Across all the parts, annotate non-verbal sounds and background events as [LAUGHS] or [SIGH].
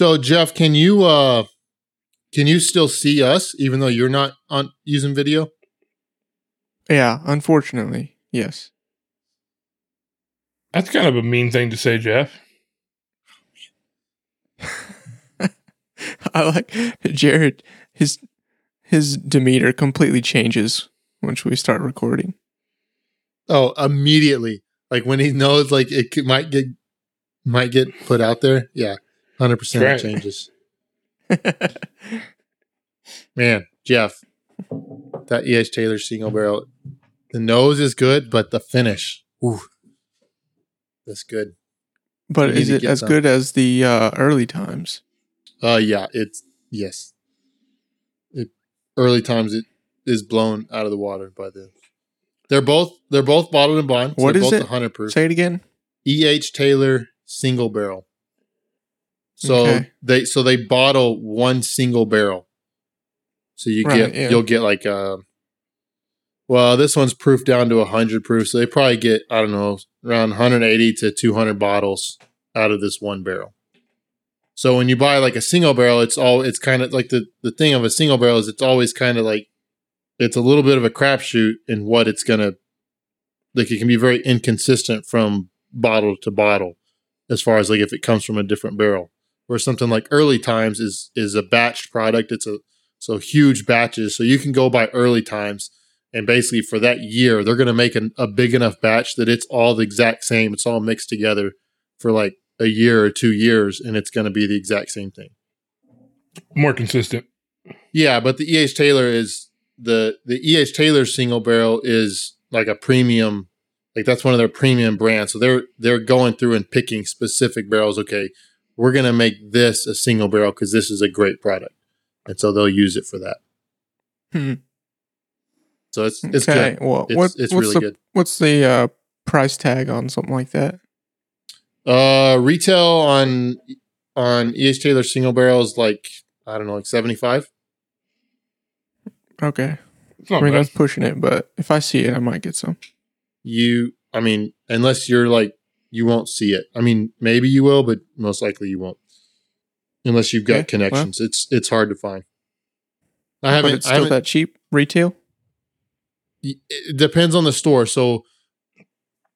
So Jeff, can you uh can you still see us even though you're not on using video? Yeah, unfortunately, yes. That's kind of a mean thing to say, Jeff. [LAUGHS] I like Jared. His his demeanor completely changes once we start recording. Oh, immediately. Like when he knows like it might get might get put out there. Yeah. 100% Right. changes. [LAUGHS] Man, Jeff. That EH Taylor single barrel. The nose is good, but the finish. Ooh. That's good. but is it as some. good as the uh, early times? Uh yeah, it's yes. It early times it is blown out of the water by the they're both they're both bottled in bond. What they're both it? the hundred proof. Say it again. E.H. Taylor single barrel. So Okay. they so they bottle one single barrel. So you Right, get yeah. you'll get like uh well this one's proof down to 100 proof so they probably get I don't know around 180 to 200 bottles out of this one barrel. So when you buy like a single barrel it's all it's kind of like the the thing of a single barrel is it's always kind of like it's a little bit of a crapshoot in what it's going to like it can be very inconsistent from bottle to bottle as far as like if it comes from a different barrel where something like early times is is a batched product it's a so huge batches so you can go by early times and basically for that year they're going to make an, a big enough batch that it's all the exact same it's all mixed together for like a year or two years and it's going to be the exact same thing More consistent. yeah, but the EH Taylor is the the EH Taylor single barrel is like a premium, like that's one of their premium brands. So they're they're going through and picking specific barrels. Okay, we're gonna make this a single barrel because this is a great product, and so they'll use it for that. Hmm. So it's it's okay. good. Well, It's, what, it's what's really the good. what's the uh, price tag on something like that? Uh, retail on on EH Taylor single barrel is like I don't know, like seventy five. Okay. I mean, bad. that's pushing it, but if I see it, I might get some. you i mean unless you're like you won't see it. I mean maybe you will but most likely you won't. Unless you've got Okay, well. connections. It's it's hard to find. I but haven't, it's still haven't that cheap retail. it depends on the store. So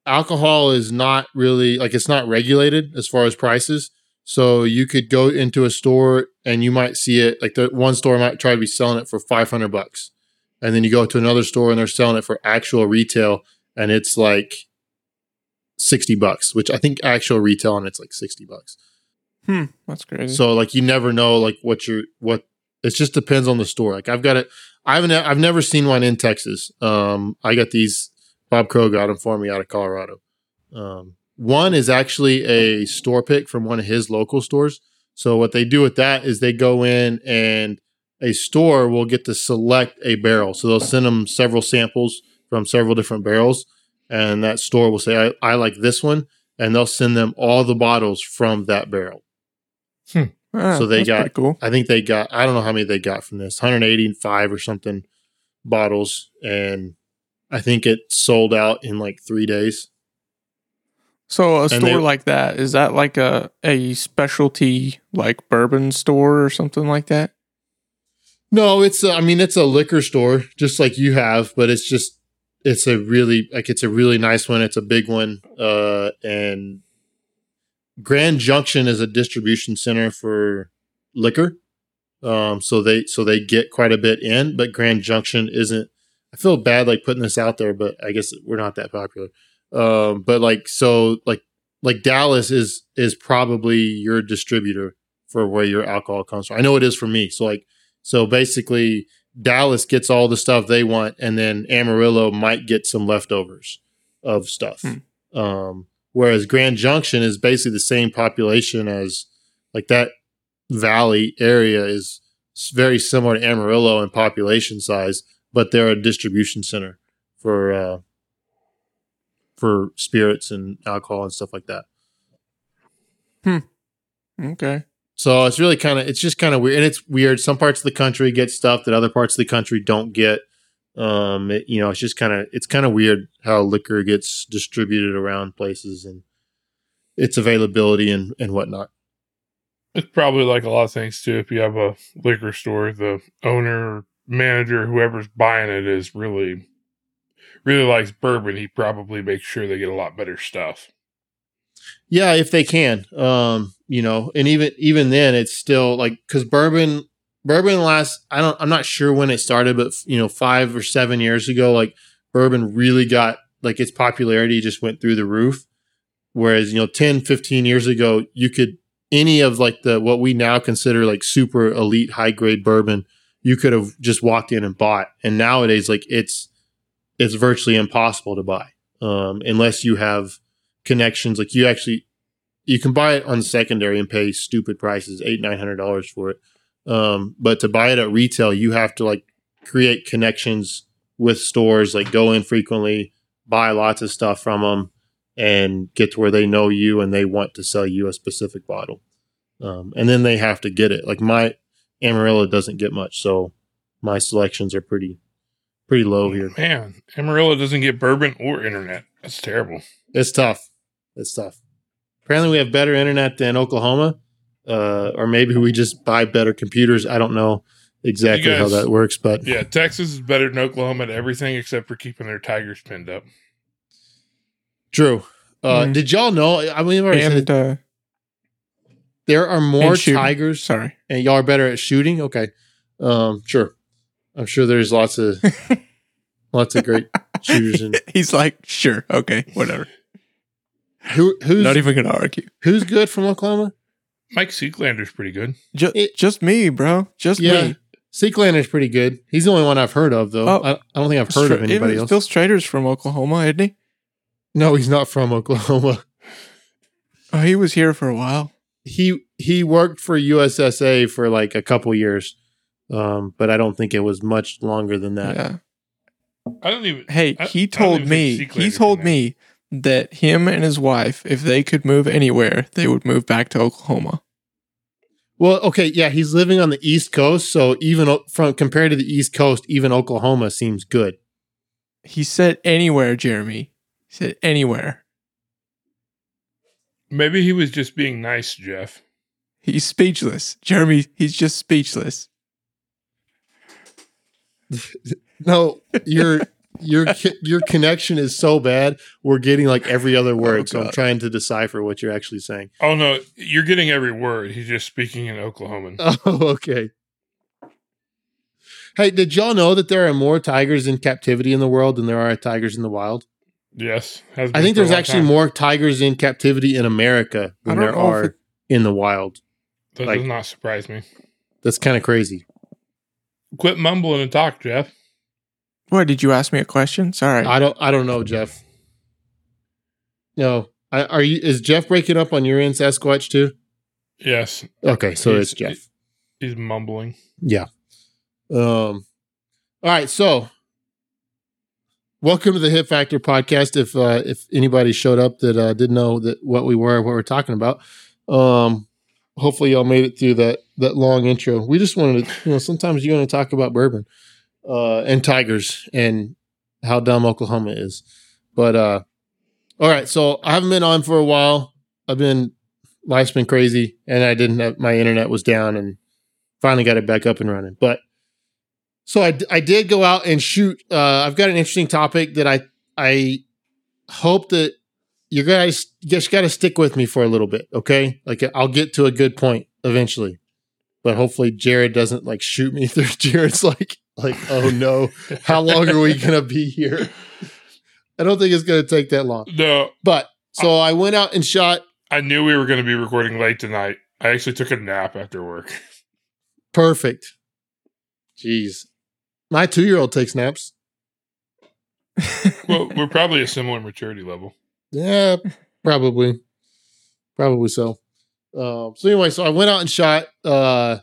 alcohol is not really like it's not regulated as far as prices. So you could go into a store and you might see it like the one store might try to be selling it for 500 bucks. And then you go to another store and they're selling it for actual retail and it's like 60 bucks which i think actual retail on it's like 60 bucks Hmm, that's crazy. so like you never know like what you're what it just depends on the store. Like I've got it. I haven't. I've never seen one in Texas. Um, I got these. Bob Crow got them for me out of Colorado. Um, one is actually a store pick from one of his local stores. So what they do with that is they go in and a store will get to select a barrel. So they'll send them several samples from several different barrels, and that store will say, "I, I like this one," and they'll send them all the bottles from that barrel. Ah, so they got- cool. I think they got I don't know how many they got from this 185 or something bottles, and I think it sold out in like three days. So a and store they- like that is that like a a specialty like bourbon store or something like that? No, it's a, I mean it's a liquor store just like you have, but it's just it's a really like it's a really nice one. It's a big one, uh, and Grand Junction is a distribution center for liquor. Um, so they so they get quite a bit in, but Grand Junction isn't. I feel bad like putting this out there, but I guess we're not that popular. Um, but like so like like Dallas is is probably your distributor for where your alcohol comes from. I know it is for me. So like so basically Dallas gets all the stuff they want, and then Amarillo might get some leftovers of stuff. Hmm. Um, whereas Grand Junction is basically the same population as like that valley area is very similar to Amarillo in population size, but they're a distribution center for uh, for spirits and alcohol and stuff like that. Hmm. Okay. So it's really kind of it's just kind of weird, and it's weird. Some parts of the country get stuff that other parts of the country don't get. Um, it, you know, it's just kind of it's kind of weird how liquor gets distributed around places and its availability and and whatnot. It's probably like a lot of things too. If you have a liquor store, the owner, manager, whoever's buying it is really, really likes bourbon. He probably makes sure they get a lot better stuff. Yeah, if they can. Um, you know, and even even then it's still like cuz bourbon bourbon last I don't I'm not sure when it started but you know 5 or 7 years ago like bourbon really got like its popularity just went through the roof whereas you know 10 15 years ago you could any of like the what we now consider like super elite high grade bourbon you could have just walked in and bought and nowadays like it's it's virtually impossible to buy um unless you have connections like you actually you can buy it on secondary and pay stupid prices eight nine hundred dollars for it um but to buy it at retail you have to like create connections with stores like go in frequently buy lots of stuff from them and get to where they know you and they want to sell you a specific bottle um, and then they have to get it like my amarillo doesn't get much so my selections are pretty pretty low here Man, Amarillo doesn't get bourbon or internet. That's terrible. It's tough. It's tough. Apparently, we have better internet than Oklahoma, uh, or maybe we just buy better computers. I don't know exactly You how that works, but Yeah, Texas is better than Oklahoma at everything except for keeping their tigers pinned up. Drew, uh, Mm. did y'all know? I mean, I've already said And it, uh, there are more tigers, sorry. and y'all are better at shooting. Okay, um, sure. I'm sure there's lots of [LAUGHS] lots of great shooters. And [LAUGHS] He's like, sure, okay, whatever. Who who's Not even gonna argue. who's good from Oklahoma? Mike Seeklander's pretty good. Just, It- just me, bro. Just Yeah. me. Seeklander's pretty good. He's the only one I've heard of, though. Oh. I, I don't think I've heard of anybody even else. Phil Strader's from Oklahoma, isn't he? no, he's not from Oklahoma. [LAUGHS] Oh, he was here for a while. he he worked for USSA for like a couple years, um, but I don't think it was much longer than that. Yeah. I don't even. Hey, I- I he told me. He told in there. me that him and his wife, if they could move anywhere, they would move back to Oklahoma. Well, okay, yeah, he's living on the East Coast, so even from compared to the East Coast, even Oklahoma seems good. He said anywhere, Jeremy. He said anywhere. Maybe he was just being nice, Jeff. He's speechless. Jeremy, he's just speechless. [LAUGHS] No, your your your connection is so bad. We're getting like every other [LAUGHS] oh, word, Oh, so I'm trying to decipher what you're actually saying. Oh no, you're getting every word. He's just speaking in Oklahoman. [LAUGHS] Oh, okay. Hey, did y'all know that there are more tigers in captivity in the world than there are tigers in the wild? yes, I think there's actually time. more tigers in captivity in America than there are it- in the wild. That like- does not surprise me. That's kind of crazy. Quit mumbling and talk, Jeff. What, did you ask me a question? Sorry. I don't. I don't know, Jeff. No, I, are you? Is Jeff breaking up on your end, Sasquatch too? Yes, Okay, so He's- it's Jeff. he's mumbling. Yeah. Um. All right. So, welcome to the Hit Factor podcast. If uh, if anybody showed up that uh, didn't know that what we were, what we're talking about, um, hopefully y'all made it through that that long intro. We just wanted to, you know, sometimes you want to talk about bourbon, uh, and tigers and how dumb Oklahoma is. But uh, all right. So I haven't been on for a while. I've been life's been crazy, and I didn't have my internet was down and finally got it back up and running. But so I, I did go out and shoot. Uh, I've got an interesting topic that I I hope that you guys just got to stick with me for a little bit, okay? Like I'll get to a good point eventually, but hopefully Jared doesn't like shoot me [LAUGHS] through. Jared's like like oh no, how long are we [LAUGHS] gonna be here? I don't think it's gonna take that long. No, But so I went out and shot. I knew we were going to be recording late tonight. I actually took a nap after work. Perfect. Jeez, my two year old takes naps. well, [LAUGHS] we're probably a similar maturity level. Yeah, probably, probably so. Um, so anyway, so I went out and shot, uh,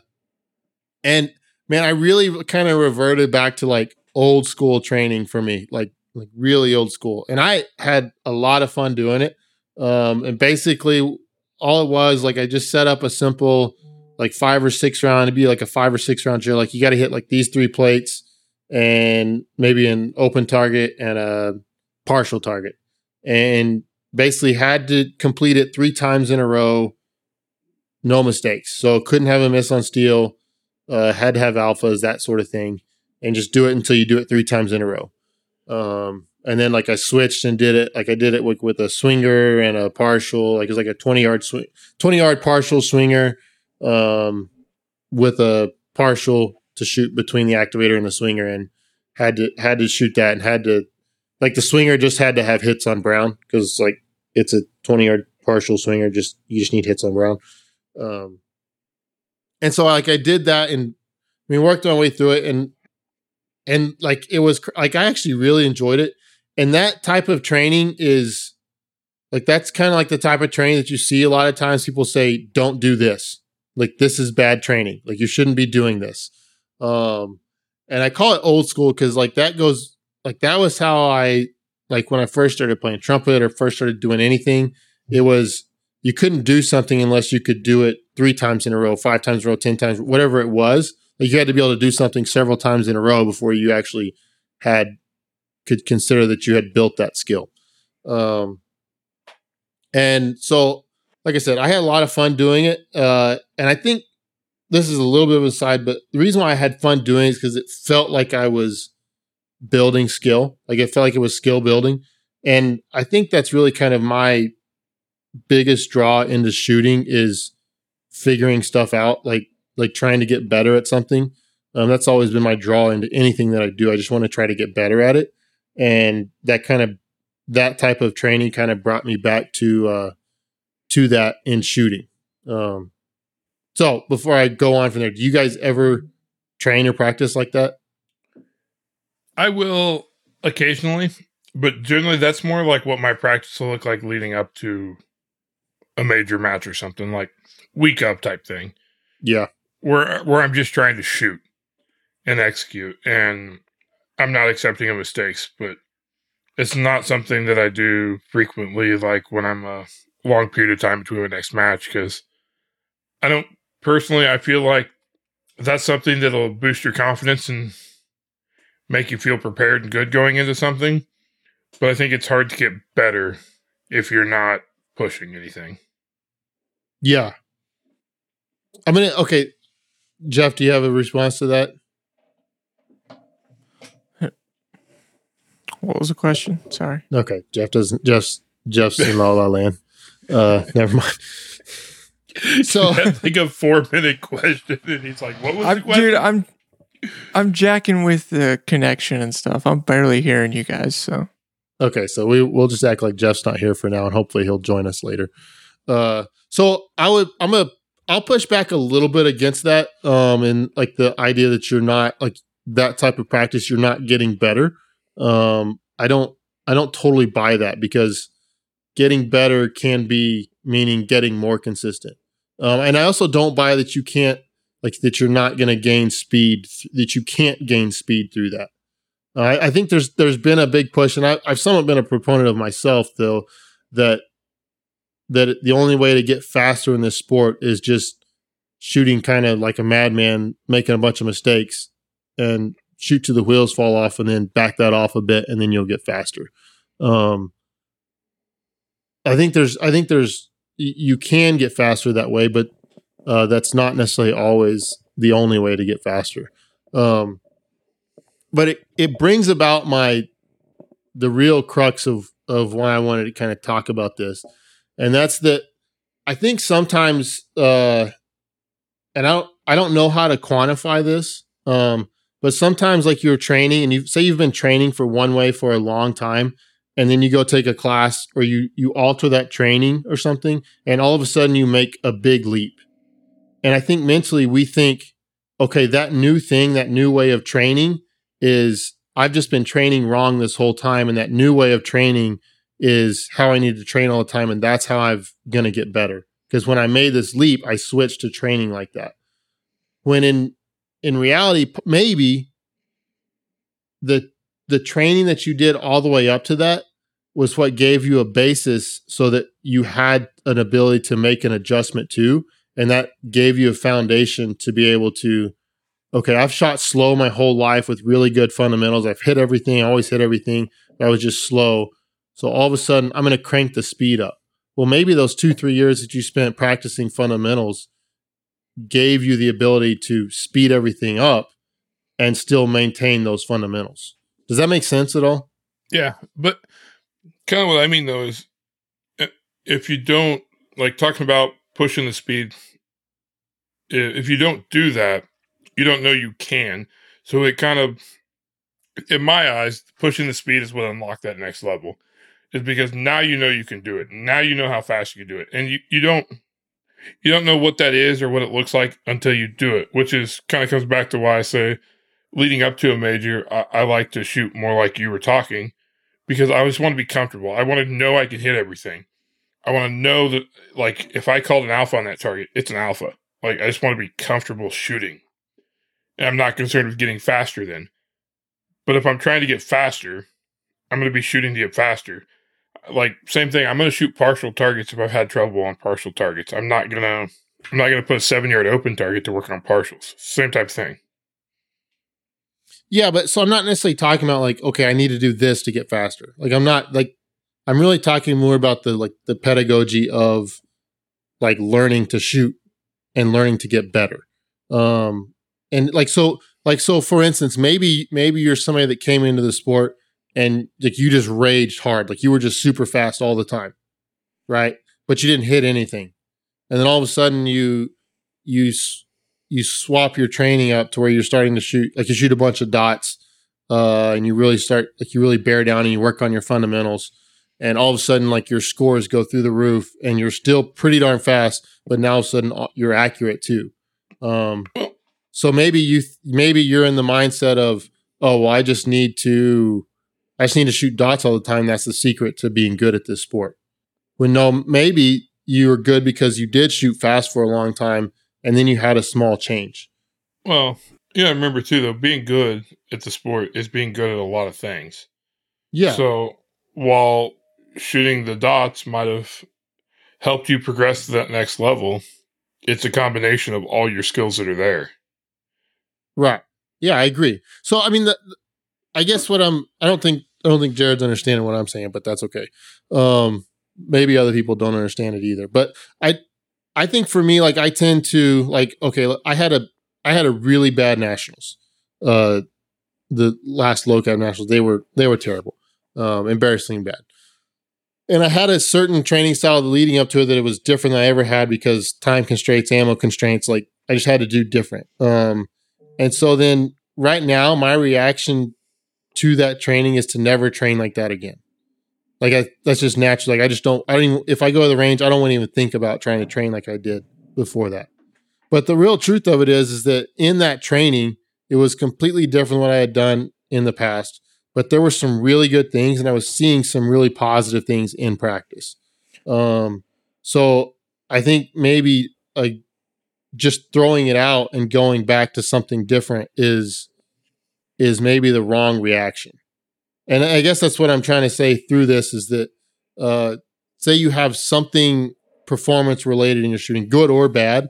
and man, I really kind of reverted back to like old school training for me, like like really old school, and I had a lot of fun doing it. Um, and basically, all it was like I just set up a simple like five or six round. It'd be like a five or six round drill. Like you got to hit like these three plates, and maybe an open target and a partial target and basically had to complete it three times in a row no mistakes. So couldn't have a miss on steel, uh, had to have alphas, that sort of thing, and just do it until you do it three times in a row. Um, and then like I switched and did it like I did it with, with a swinger and a partial, like it's like a twenty yard swing, twenty yard partial swinger, um, with a partial to shoot between the activator and the swinger, and had to had to shoot that and had to like the swinger just had to have hits on Brown because like it's a twenty yard partial swinger. Just you just need hits on Brown. Um, and so like I did that and we worked my way through it and and like it was like I actually really enjoyed it. And that type of training is like that's kind of like the type of training that you see a lot of times people say don't do this. Like this is bad training. Like you shouldn't be doing this. Um and I call it old school cuz like that goes like that was how I like when I first started playing trumpet or first started doing anything, it was you couldn't do something unless you could do it three times in a row, five times in a row, 10 times, whatever it was. Like you had to be able to do something several times in a row before you actually had, could consider that you had built that skill. Um, and so, like I said, I had a lot of fun doing it. Uh, and I think this is a little bit of a side, but the reason why I had fun doing it is because it felt like I was building skill. Like it felt like it was skill building. And I think that's really kind of my biggest draw into shooting is figuring stuff out, like like trying to get better at something. Um, that's always been my draw into anything that I do. I just want to try to get better at it, and that kind of that type of training kind of brought me back to uh, to that in shooting. Um, so before I go on from there, do you guys ever train or practice like that? I will occasionally, but generally that's more like what my practice will look like leading up to a major match or something like week up type thing. Yeah. Where where I'm just trying to shoot and execute and I'm not accepting of mistakes, but it's not something that I do frequently like when I'm a long period of time between the next match because I don't personally I feel like that's something that'll boost your confidence and make you feel prepared and good going into something. But I think it's hard to get better if you're not pushing anything. Yeah. I mean, okay, Jeff, do you have a response to that? What was the question? Sorry. Okay, Jeff doesn't. Jeff's Jeff's in La La Land. Uh, never mind. [LAUGHS] So like a four minute question, and he's like, "What was I'm, the question?" dude, I'm I'm jacking with the connection and stuff. I'm barely hearing you guys. So Okay, so we we'll just act like Jeff's not here for now, and hopefully he'll join us later. Uh, so I would I'm gonna I'll push back a little bit against that, um, and like the idea that you're not like that type of practice, you're not getting better. Um, I don't I don't totally buy that because getting better can be meaning getting more consistent. Um, and I also don't buy that you can't like that you're not going to gain speed that you can't gain speed through that. Uh, I, I think there's there's been a big push, and I, I've somewhat been a proponent of myself though that that the only way to get faster in this sport is just shooting kind of like a madman, making a bunch of mistakes, and shoot to the wheels fall off, and then back that off a bit, and then you'll get faster. Um, I think there's I think there's you can get faster that way, but uh, that's not necessarily always the only way to get faster. Um, but it, it brings about my the real crux of of why I wanted to kind of talk about this, and that's that I think sometimes, uh, and I don't I don't know how to quantify this, um, but sometimes like you're training and you say you've been training for one way for a long time, and then you go take a class or you you alter that training or something, and all of a sudden you make a big leap, and I think mentally we think, okay, that new thing, that new way of training is I've just been training wrong this whole time, and that new way of training is how I need to train all the time, and that's how I'm gonna get better. Because when I made this leap, I switched to training like that. When in in reality, maybe the the training that you did all the way up to that was what gave you a basis so that you had an ability to make an adjustment to and that gave you a foundation to be able to okay i've shot slow my whole life with really good fundamentals i've hit everything I always hit everything i was just slow so all of a sudden i'm going to crank the speed up well maybe those two three years that you spent practicing fundamentals gave you the ability to speed everything up and still maintain those fundamentals. Does that make sense at all? Yeah, but kind of what I mean though is if you don't like talking about pushing the speed, if you don't do that, you don't know you can. So it kind of, in my eyes, pushing the speed is what unlocked that next level. Is because now you know you can do it. Now you know how fast you can do it, and you you don't you don't know what that is or what it looks like until you do it. Which is kind of comes back to why I say, leading up to a major, I, I like to shoot more like you were talking because I just want to be comfortable. I want to know I can hit everything. I want to know that, like, if I called an alpha on that target, it's an alpha. Like, I just want to be comfortable shooting. And I'm not concerned with getting faster then. But if I'm trying to get faster, I'm going to be shooting to get faster. Like, same thing. I'm going to shoot partial targets if I've had trouble on partial targets. I'm not going to. I'm not to put a seven yard open target to work on partials. Same type of thing. Yeah, but so I'm not necessarily talking about like, okay, I need to do this to get faster. Like I'm not like I'm really talking more about the like the pedagogy of like learning to shoot and learning to get better. Um and like so like so for instance, maybe maybe you're somebody that came into the sport and like you just raged hard, like you were just super fast all the time. Right? But you didn't hit anything. And then all of a sudden you you you swap your training up to where you're starting to shoot like you shoot a bunch of dots uh and you really start like you really bear down and you work on your fundamentals and all of a sudden like your scores go through the roof and you're still pretty darn fast but now all of a sudden uh, you're accurate too um so maybe you th- maybe you're in the mindset of oh well i just need to i just need to shoot dots all the time that's the secret to being good at this sport when no maybe you're good because you did shoot fast for a long time and then you had a small change Well, yeah, I remember too though, being good at the sport is being good at a lot of things. yeah So while shooting the dots might have helped you progress to that next level, it's a combination of all your skills that are there. Right. Yeah, I agree. So I mean, the, I guess what I'm I don't think I don't think Jared's understanding what I'm saying, but that's okay. Um, maybe other people don't understand it either. But I I think for me, like I tend to like okay, I had a I had a really bad nationals. Uh, the last locale nationals they were they were terrible, um, embarrassingly bad. And I had a certain training style leading up to it that it was different than I ever had because time constraints, ammo constraints. Like I just had to do different. Um, and so then right now, my reaction to that training is to never train like that again. Like I, that's just natural. Like I just don't. I don't even. If I go to the range, I don't want to even think about trying to train like I did before that. But the real truth of it is, is that in that training, it was completely different than what I had done in the past. But there were some really good things, and I was seeing some really positive things in practice. Um, so I think maybe like just throwing it out and going back to something different is is maybe the wrong reaction. And I guess that's what I'm trying to say through this is that uh, say you have something performance related in your shooting, good or bad,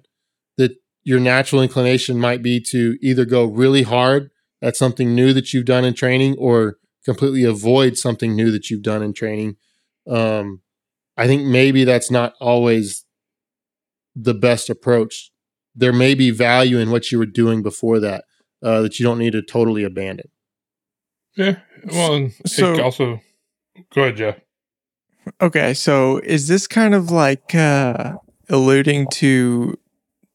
that your natural inclination might be to either go really hard at something new that you've done in training or completely avoid something new that you've done in training. Um, I think maybe that's not always the best approach there may be value in what you were doing before that uh, that you don't need to totally abandon. Yeah. Well, and So- it also go ahead, Jeff. Okay, so is this kind of like uh alluding to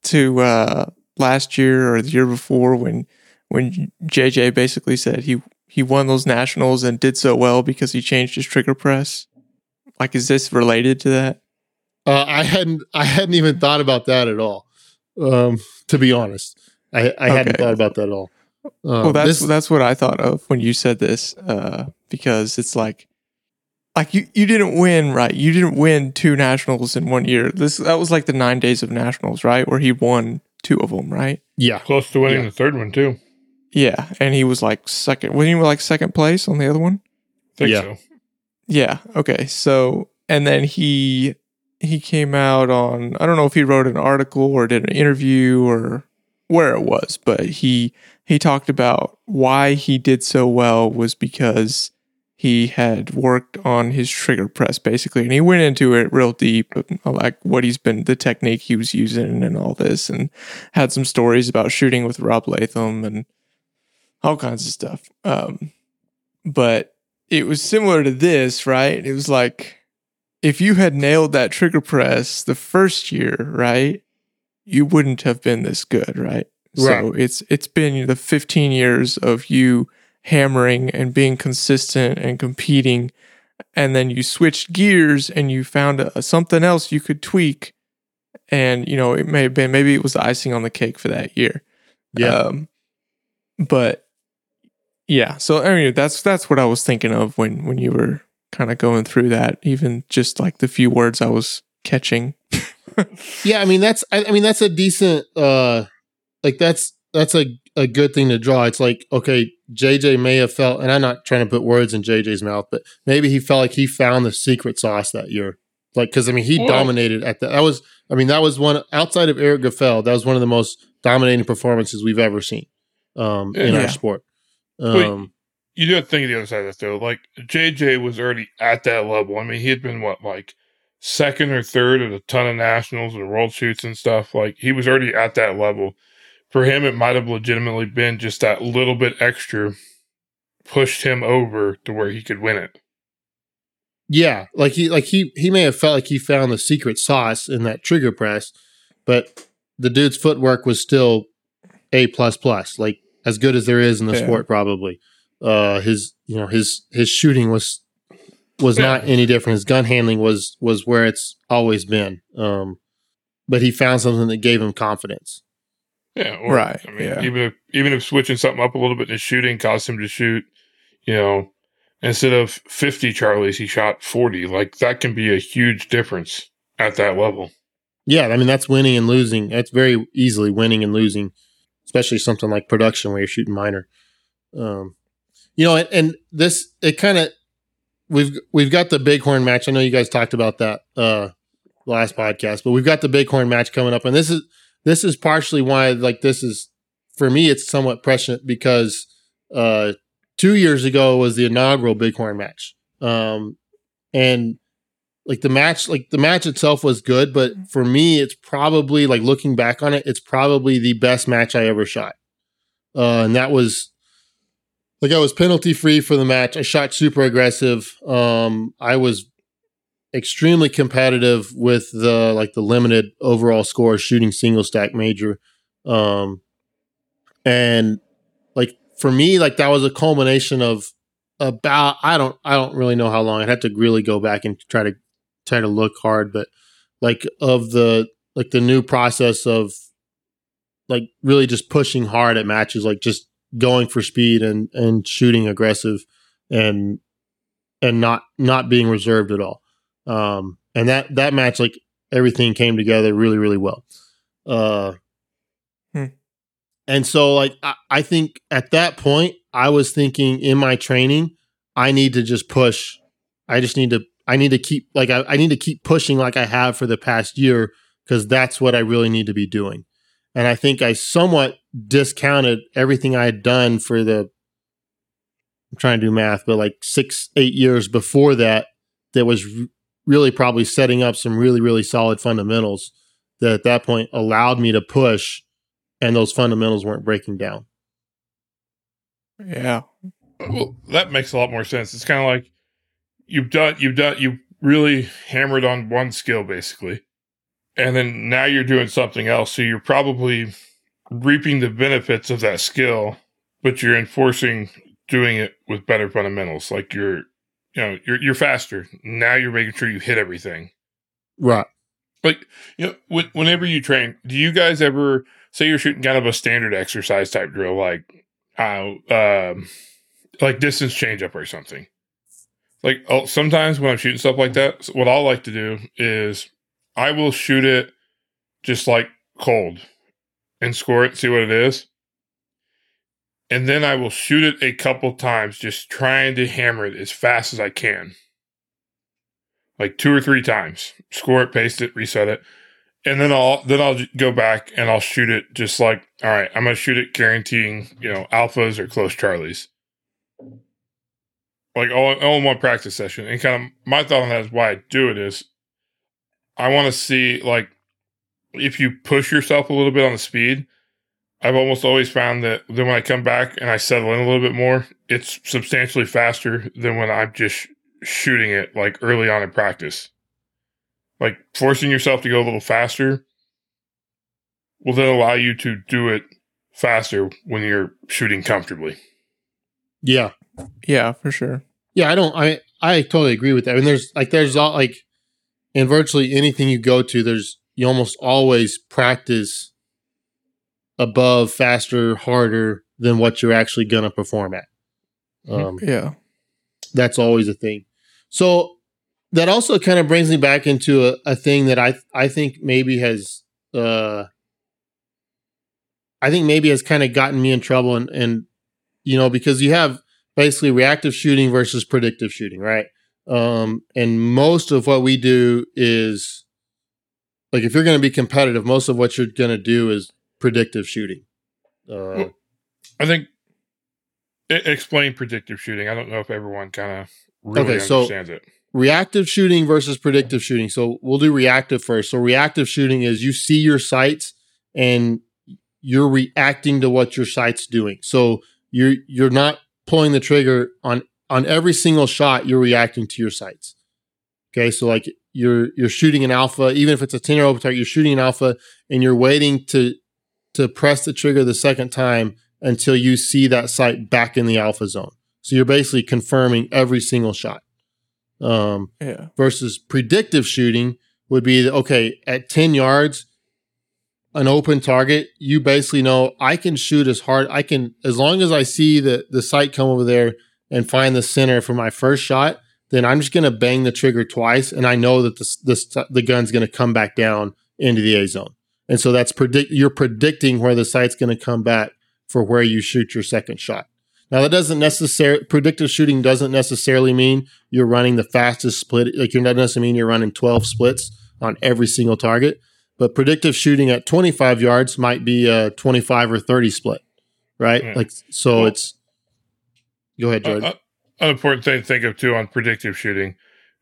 to uh last year or the year before when when JJ basically said he he won those nationals and did so well because he changed his trigger press? Like is this related to that? Uh, I hadn't I hadn't even thought about that at all. Um, to be honest, I, I hadn't thought about that at all. Um, well, that's this- that's what I thought of when you said this, uh, because it's like, like you you didn't win, right? You didn't win two nationals in one year. This that was like the nine days of nationals, right? Where he won two of them, right? yeah Close to winning Yeah. the third one too. Yeah, and he was like second. Wasn't he like second place on the other one? Think Yeah. so. Yeah. Okay. So and then he he came out on I don't know if he wrote an article or did an interview or where it was, but he he talked about why he did so well was because he had worked on his trigger press basically, and he went into it real deep, like what he's been, the technique he was using, and all this, and had some stories about shooting with Rob Leatham and all kinds of stuff. Um, but it was similar to this, right? It was like if you had nailed that trigger press the first year, right, you wouldn't have been this good, right? Right. So it's it's been the 15 years of you hammering and being consistent and competing and then you switched gears and you found a, something else you could tweak and you know it may have been maybe it was the icing on the cake for that year Yeah. um, but yeah so i mean that's that's what i was thinking of when when you were kind of going through that even just like the few words i was catching Yeah, I mean that's I, I mean that's a decent uh like that's that's a a good thing to draw. It's like okay, JJ may have felt, and I'm not trying to put words in JJ's mouth, but maybe he felt like he found the secret sauce that year. Like because I mean he Well- dominated at that. that was I mean that was one outside of Eric Grauffel that was one of the most dominating performances we've ever seen um in Yeah. our sport. Wait. Um You do have to think of the other side of that though. Like JJ was already at that level. I mean, he had been what like second or third at a ton of nationals and world shoots and stuff. Like he was already at that level. For him, it might have legitimately been just that little bit extra pushed him over to where he could win it. Yeah, like he like he he may have felt like he found the secret sauce in that trigger press, but the dude's footwork was still a plus plus, like as good as there is in the Yeah. sport probably. Uh his you know his his shooting was was not any different. His gun handling was was where it's always been. Um but he found something that gave him confidence. Yeah, or, Right, I mean, yeah. even if even if switching something up a little bit in his shooting caused him to shoot, you know, instead of fifty Charlies, he shot forty. Like that can be a huge difference at that level. Yeah, I mean that's winning and losing. That's very easily winning and losing, especially something like production where you're shooting minor. Um, you know, and, and this it kind of we've we've got the bighorn match. I know you guys talked about that uh last podcast, but we've got the bighorn match coming up, and this is this is partially why like this is for me it's somewhat prescient because uh two years ago was the inaugural bighorn match, um, and like the match like the match itself was good but for me it's probably like looking back on it it's probably the best match i ever shot. Uh and that was like i was penalty free for the match. I shot super aggressive. Um i was extremely competitive with the like the limited overall score shooting single stack major. Um and like for me like that was a culmination of about i don't i don't really know how long. I'd have to really go back and try to try to look hard, but like of the like the new process of like really just pushing hard at matches, like just going for speed and and shooting aggressive and and not not being reserved at all. Um and that that match like everything came together really really well. Uh Hmm. and so like I, I think at that point I was thinking in my training I need to just push. I just need to I need to keep like I, I need to keep pushing like I have for the past year because that's what I really need to be doing. And I think I somewhat discounted everything I had done for the I'm trying to do math, but like six, eight years before that, that was r- really probably setting up some really, really solid fundamentals that at that point allowed me to push and those fundamentals weren't breaking down. yeah Well, that makes a lot more sense. It's kind of like you've done, you've done, you really hammered on one skill basically, and then now you're doing something else. So you're probably reaping the benefits of that skill, but you're enforcing doing it with better fundamentals. Like you're, you know, you're you're faster now. You're making sure you hit everything. Right. Like you know, when, whenever you train, do you guys ever say you're shooting kind of a standard exercise type drill, like uh, um, like distance change up or something? Like oh, sometimes when I'm shooting stuff like that, what I'll like to do is I will shoot it just like cold and score it, see what it is. And then I will shoot it a couple times, just trying to hammer it as fast as I can. Like two or three times. Score it, paste it, reset it. And then I'll then I'll go back and I'll shoot it just like, all right, I'm gonna shoot it guaranteeing, you know, alphas or close charlies. like all, all in one practice session. And kind of my thought on that is why I do it is I want to see like if you push yourself a little bit on the speed. I've almost always found that then when I come back and I settle in a little bit more, it's substantially faster than when I'm just shooting it like early on in practice. Like forcing yourself to go a little faster will then allow you to do it faster when you're shooting comfortably. Yeah. Yeah, for sure. Yeah, I don't I I totally agree with that. I mean there's like there's all like in virtually anything you go to, there's you almost always practice above, faster, harder than what you're actually gonna perform at. Um Yeah. that's always a thing. So that also kind of brings me back into a, a thing that I I think maybe has uh I think maybe has kind of gotten me in trouble and and you know because you have basically reactive shooting versus predictive shooting, right? Um and most of what we do is like if you're going to be competitive, most of what you're going to do is predictive shooting. Uh, I think explain predictive shooting. I don't know if everyone kind of really Okay, so- understands it. reactive shooting versus predictive shooting. So we'll do reactive first. So reactive shooting is you see your sights and you're reacting to what your sight's doing. So you're you're not pulling the trigger on on every single shot. You're reacting to your sights. Okay, so like you're you're shooting an alpha, even if it's a ten year old target, you're shooting an alpha, and you're waiting to to press the trigger the second time until you see that sight back in the alpha zone. So you're basically confirming every single shot. Um, Yeah. versus predictive shooting would be that, okay at 10 yards an open target you basically know i can shoot as hard i can as long as i see the the sight come over there and find the center for my first shot then i'm just going to bang the trigger twice and i know that this, this the gun's going to come back down into the a zone and so that's predict you're predicting where the sight's going to come back for where you shoot your second shot now that doesn't necessarily predictive shooting doesn't necessarily mean you're running the fastest split. Like you're not necessarily mean you're running 12 splits on every single target, but predictive shooting at 25 yards might be a 25 or 30 split, right? Yeah. Like so, Well- it's. Go ahead, Uh, Jordan. uh, an important thing to think of too on predictive shooting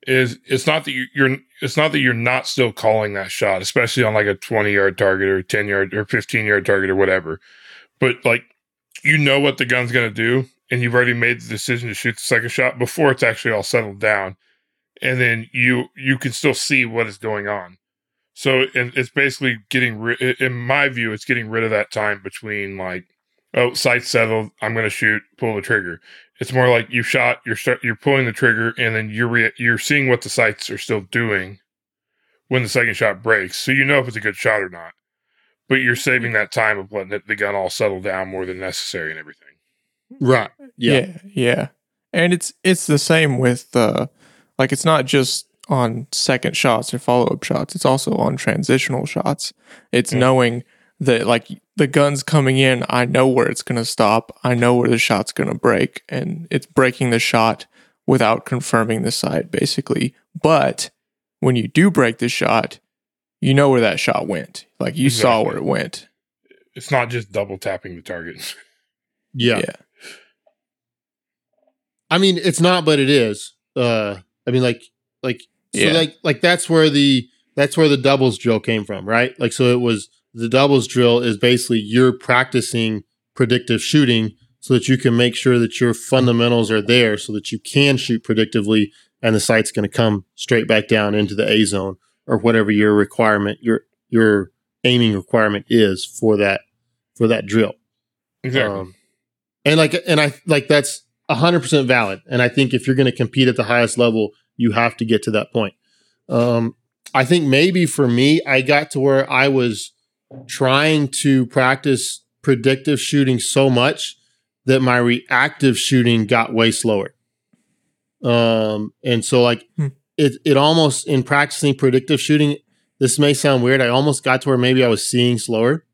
is it's not that you, you're it's not that you're not still calling that shot, especially on like a 20 yard target or 10 yard or 15 yard target or whatever. But like you know what the gun's going to do, and you've already made the decision to shoot the second shot before it's actually all settled down, and then you you can still see what is going on. So and it's basically getting rid. In my view, it's getting rid of that time between like, oh, sight settled, I'm going to shoot, pull the trigger. It's more like you shot, you're start, you're pulling the trigger, and then you're re- you're seeing what the sights are still doing when the second shot breaks, so you know if it's a good shot or not. But you're saving that time of letting the gun all settle down more than necessary and everything. right. Yeah. yeah yeah and it's it's the same with uh like it's not just on second shots or follow-up shots it's also on transitional shots it's Yeah. knowing that like the gun's coming in i know where it's going to stop i know where the shot's going to break and it's breaking the shot without confirming the sight basically but when you do break the shot you know where that shot went like you saw where it went It's not just double tapping the target. [LAUGHS] Yeah. yeah I mean, it's not, but it is. Uh, I mean, like, like, so Yeah. like, like that's where the that's where the doubles drill came from, right? Like, so it was the doubles drill is basically you're practicing predictive shooting so that you can make sure that your fundamentals are there, so that you can shoot predictively, and the sight's going to come straight back down into the A zone or whatever your requirement, your your aiming requirement is for that for that drill. Exactly. Um, and like, and I like that's hundred percent valid. And I think if you're going to compete at the highest level, you have to get to that point. Um, I think maybe for me, I got to where I was trying to practice predictive shooting so much that my reactive shooting got way slower. Um, and so like Hmm. it, it almost in practicing predictive shooting, this may sound weird. I almost got to where maybe I was seeing slower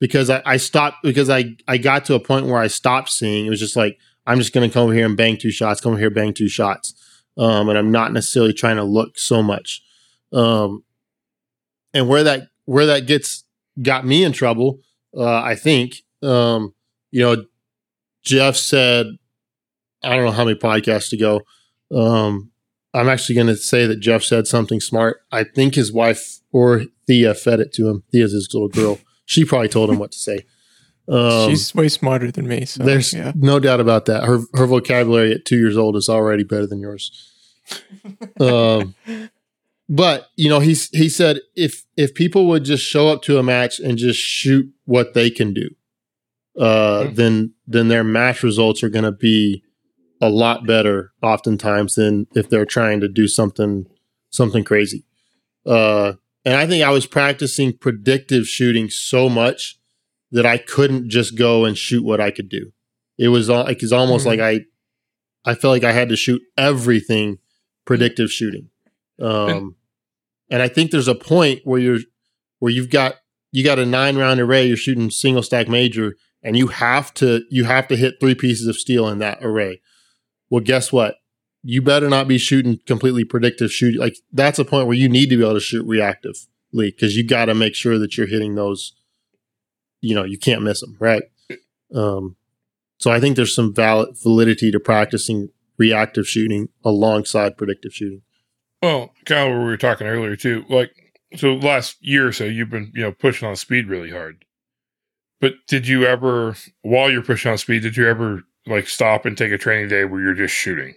because I, I stopped because I, I got to a point where I stopped seeing. It was just like, I'm just going to come over here and bang two shots, come over here, bang two shots. Um, and I'm not necessarily trying to look so much. Um, and where that, where that gets, got me in trouble, uh, I think, um, you know, Jeff said, I don't know how many podcasts to go. Um, I'm actually going to say that Jeff said something smart. I think his wife or Thea fed it to him. Thea's his little girl. She probably told him what to say. Um, She's way smarter than me. So there's yeah. no doubt about that. Her her vocabulary at two years old is already better than yours. [LAUGHS] um, but you know, he's he said if if people would just show up to a match and just shoot what they can do, uh, Mhm. then then their match results are going to be a lot better oftentimes than if they're trying to do something something crazy. Uh, and I think I was practicing predictive shooting so much that I couldn't just go and shoot what I could do. It was like it's almost Mhm. like I I felt like I had to shoot everything predictive shooting. Um, and I think there's a point where you're where you've got you got a nine round array, you're shooting single stack major, and you have to you have to hit three pieces of steel in that array. Well, guess what? You better not be shooting completely predictive shooting. Like that's a point where you need to be able to shoot reactively because you got to make sure that you're hitting those. You know, you can't miss them, right? Um, so I think there's some valid validity to practicing reactive shooting alongside predictive shooting. Well, kind of what we were talking earlier too. Like, so last year or so, you've been you know pushing on speed really hard. But did you ever, while you're pushing on speed, did you ever like stop and take a training day where you're just shooting?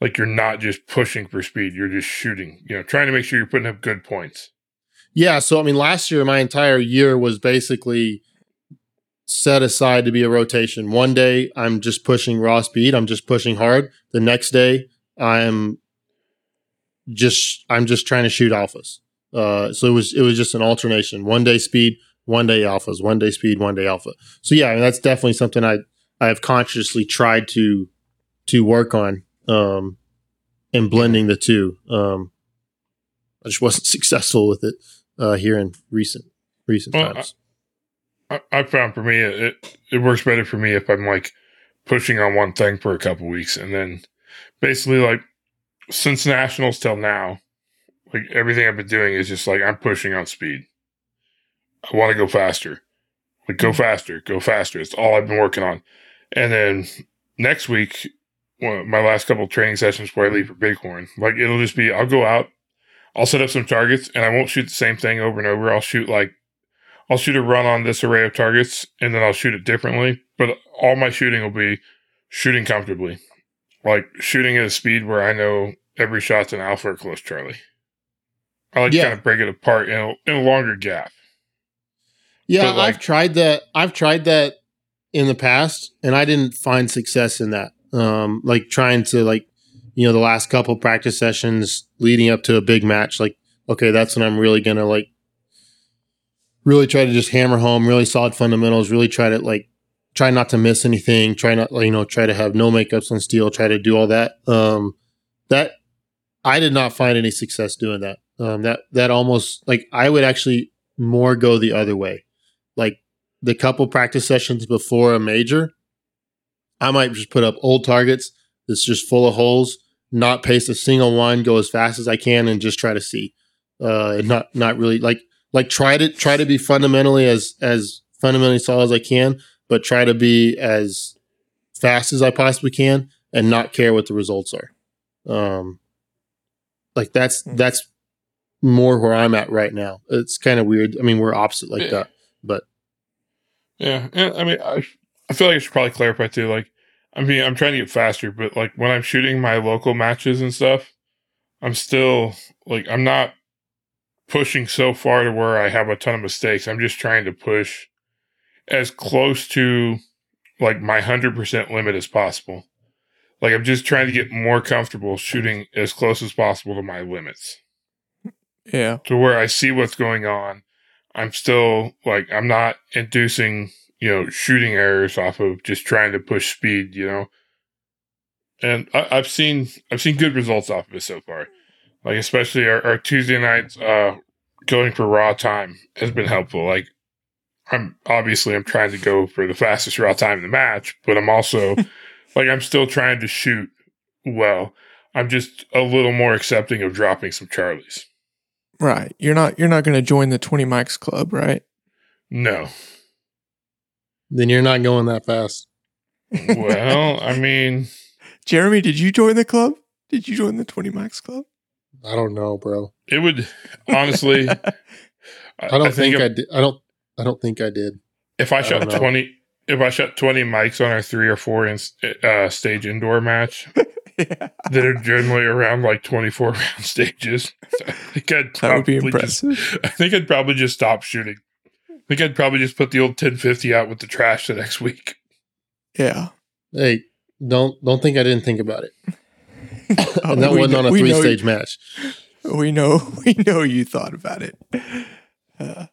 Like you're not just pushing for speed, you're just shooting. You know, trying to make sure you're putting up good points. Yeah, so I mean, last year my entire year was basically set aside to be a rotation. One day I'm just pushing raw speed, I'm just pushing hard. The next day I'm just I'm just trying to shoot alphas. Uh, so it was it was just an alternation. One day speed, one day alphas. One day speed, one day alpha. So yeah, I mean, that's definitely something I I have consciously tried to to work on um, and blending the two. Um, I just wasn't [LAUGHS] successful with it uh, here in recent recent Well, times. I, I found for me it it works better for me if I'm like pushing on one thing for a couple weeks and then basically like since nationals till now, like everything I've been doing is just like I'm pushing on speed. I want to go faster. Like go mm-hmm. faster, go faster. It's all I've been working on. And then next week, well, my last couple training sessions before I leave for Bighorn, like it'll just be I'll go out, I'll set up some targets, and I won't shoot the same thing over and over. I'll shoot like I'll shoot a run on this array of targets, and then I'll shoot it differently. But all my shooting will be shooting comfortably, like shooting at a speed where I know every shot's an alpha or close Charlie. I like Yeah. to kind of break it apart in a, in a longer gap. Yeah, like- I've tried that. I've tried that in the past, and I didn't find success in that. Um, like trying to like, you know, the last couple practice sessions leading up to a big match. Like, okay, that's when I'm really gonna like, really try to just hammer home really solid fundamentals. Really try to like, try not to miss anything. Try not, you know, try to have no makeups on steel. Try to do all that. Um, that I did not find any success doing that. Um, that that almost like I would actually more go the other way like the couple practice sessions before a major, I might just put up old targets that's just full of holes, not pace a single one, go as fast as I can, and just try to see. Uh, and not not really like like try to try to be fundamentally as as fundamentally solid as I can, but try to be as fast as I possibly can, and not care what the results are. Um, like that's Hmm. that's more where I'm at right now. It's kind of weird. I mean, we're opposite like Yeah. that, but Yeah, and I mean, I I feel like I should probably clarify too. Like, I mean, I'm trying to get faster, but like when I'm shooting my local matches and stuff, I'm still like I'm not pushing so far to where I have a ton of mistakes. I'm just trying to push as close to like my hundred percent limit as possible. Like I'm just trying to get more comfortable shooting as close as possible to my limits Yeah. to where I see what's going on. I'm still like I'm not inducing, you know, shooting errors off of just trying to push speed, you know. And I, I've seen I've seen good results off of it so far. Like especially our, our Tuesday nights uh going for raw time has been helpful. Like I'm obviously I'm trying to go for the fastest raw time in the match, but I'm also [LAUGHS] like I'm still trying to shoot well. I'm just a little more accepting of dropping some Charlies. Right. You're not you're not going to join the 20 mics club, right? No. then you're not going that fast. well, [LAUGHS] I mean, Jeremy, did you join the club? Did you join the 20 mics Club? I don't know, bro. It would honestly. [LAUGHS] I don't think, I did. I don't. I don't think I did. If I I shot twenty, if I shot twenty mics on our three or four in, uh, stage indoor match [LAUGHS] yeah, that are generally around like twenty four [LAUGHS] round stages, I think I'd that would be probably just impressive. I think I'd probably just stop shooting. I think I'd probably just put the old 1050 out with the trash the next week. Yeah. Hey, don't don't think I didn't think about it. Oh, [LAUGHS] and that we wasn't know- on a three know- stage match. We know, we know you thought about it. Uh,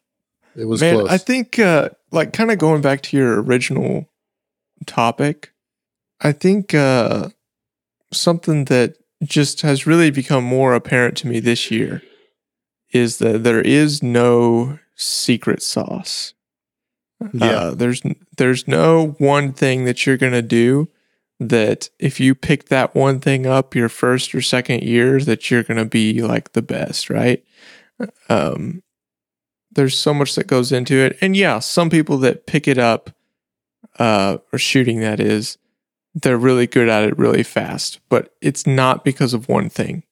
It was Man, close. I think uh like kind of going back to your original topic, I think uh something that just has really become more apparent to me this year is that there is no secret sauce. yeah, Uh, there's there's no one thing that you're gonna do that if you pick that one thing up your first or second year that you're gonna be like the best, right? Um, there's so much that goes into it, and yeah, some people that pick it up, uh, or shooting that is, they're really good at it really fast, but it's not because of one thing.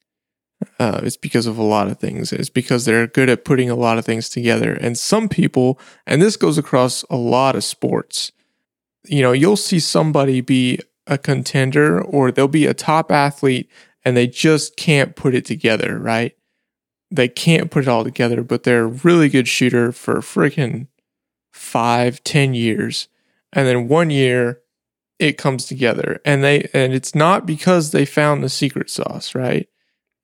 Uh, it's because of a lot of things. It's because they're good at putting a lot of things together. And some people, and this goes across a lot of sports, you know, you'll see somebody be a contender or they'll be a top athlete and they just can't put it together, right? They can't put it all together, but they're a really good shooter for freaking five, ten years. And then one year it comes together. And they and it's not because they found the secret sauce, right?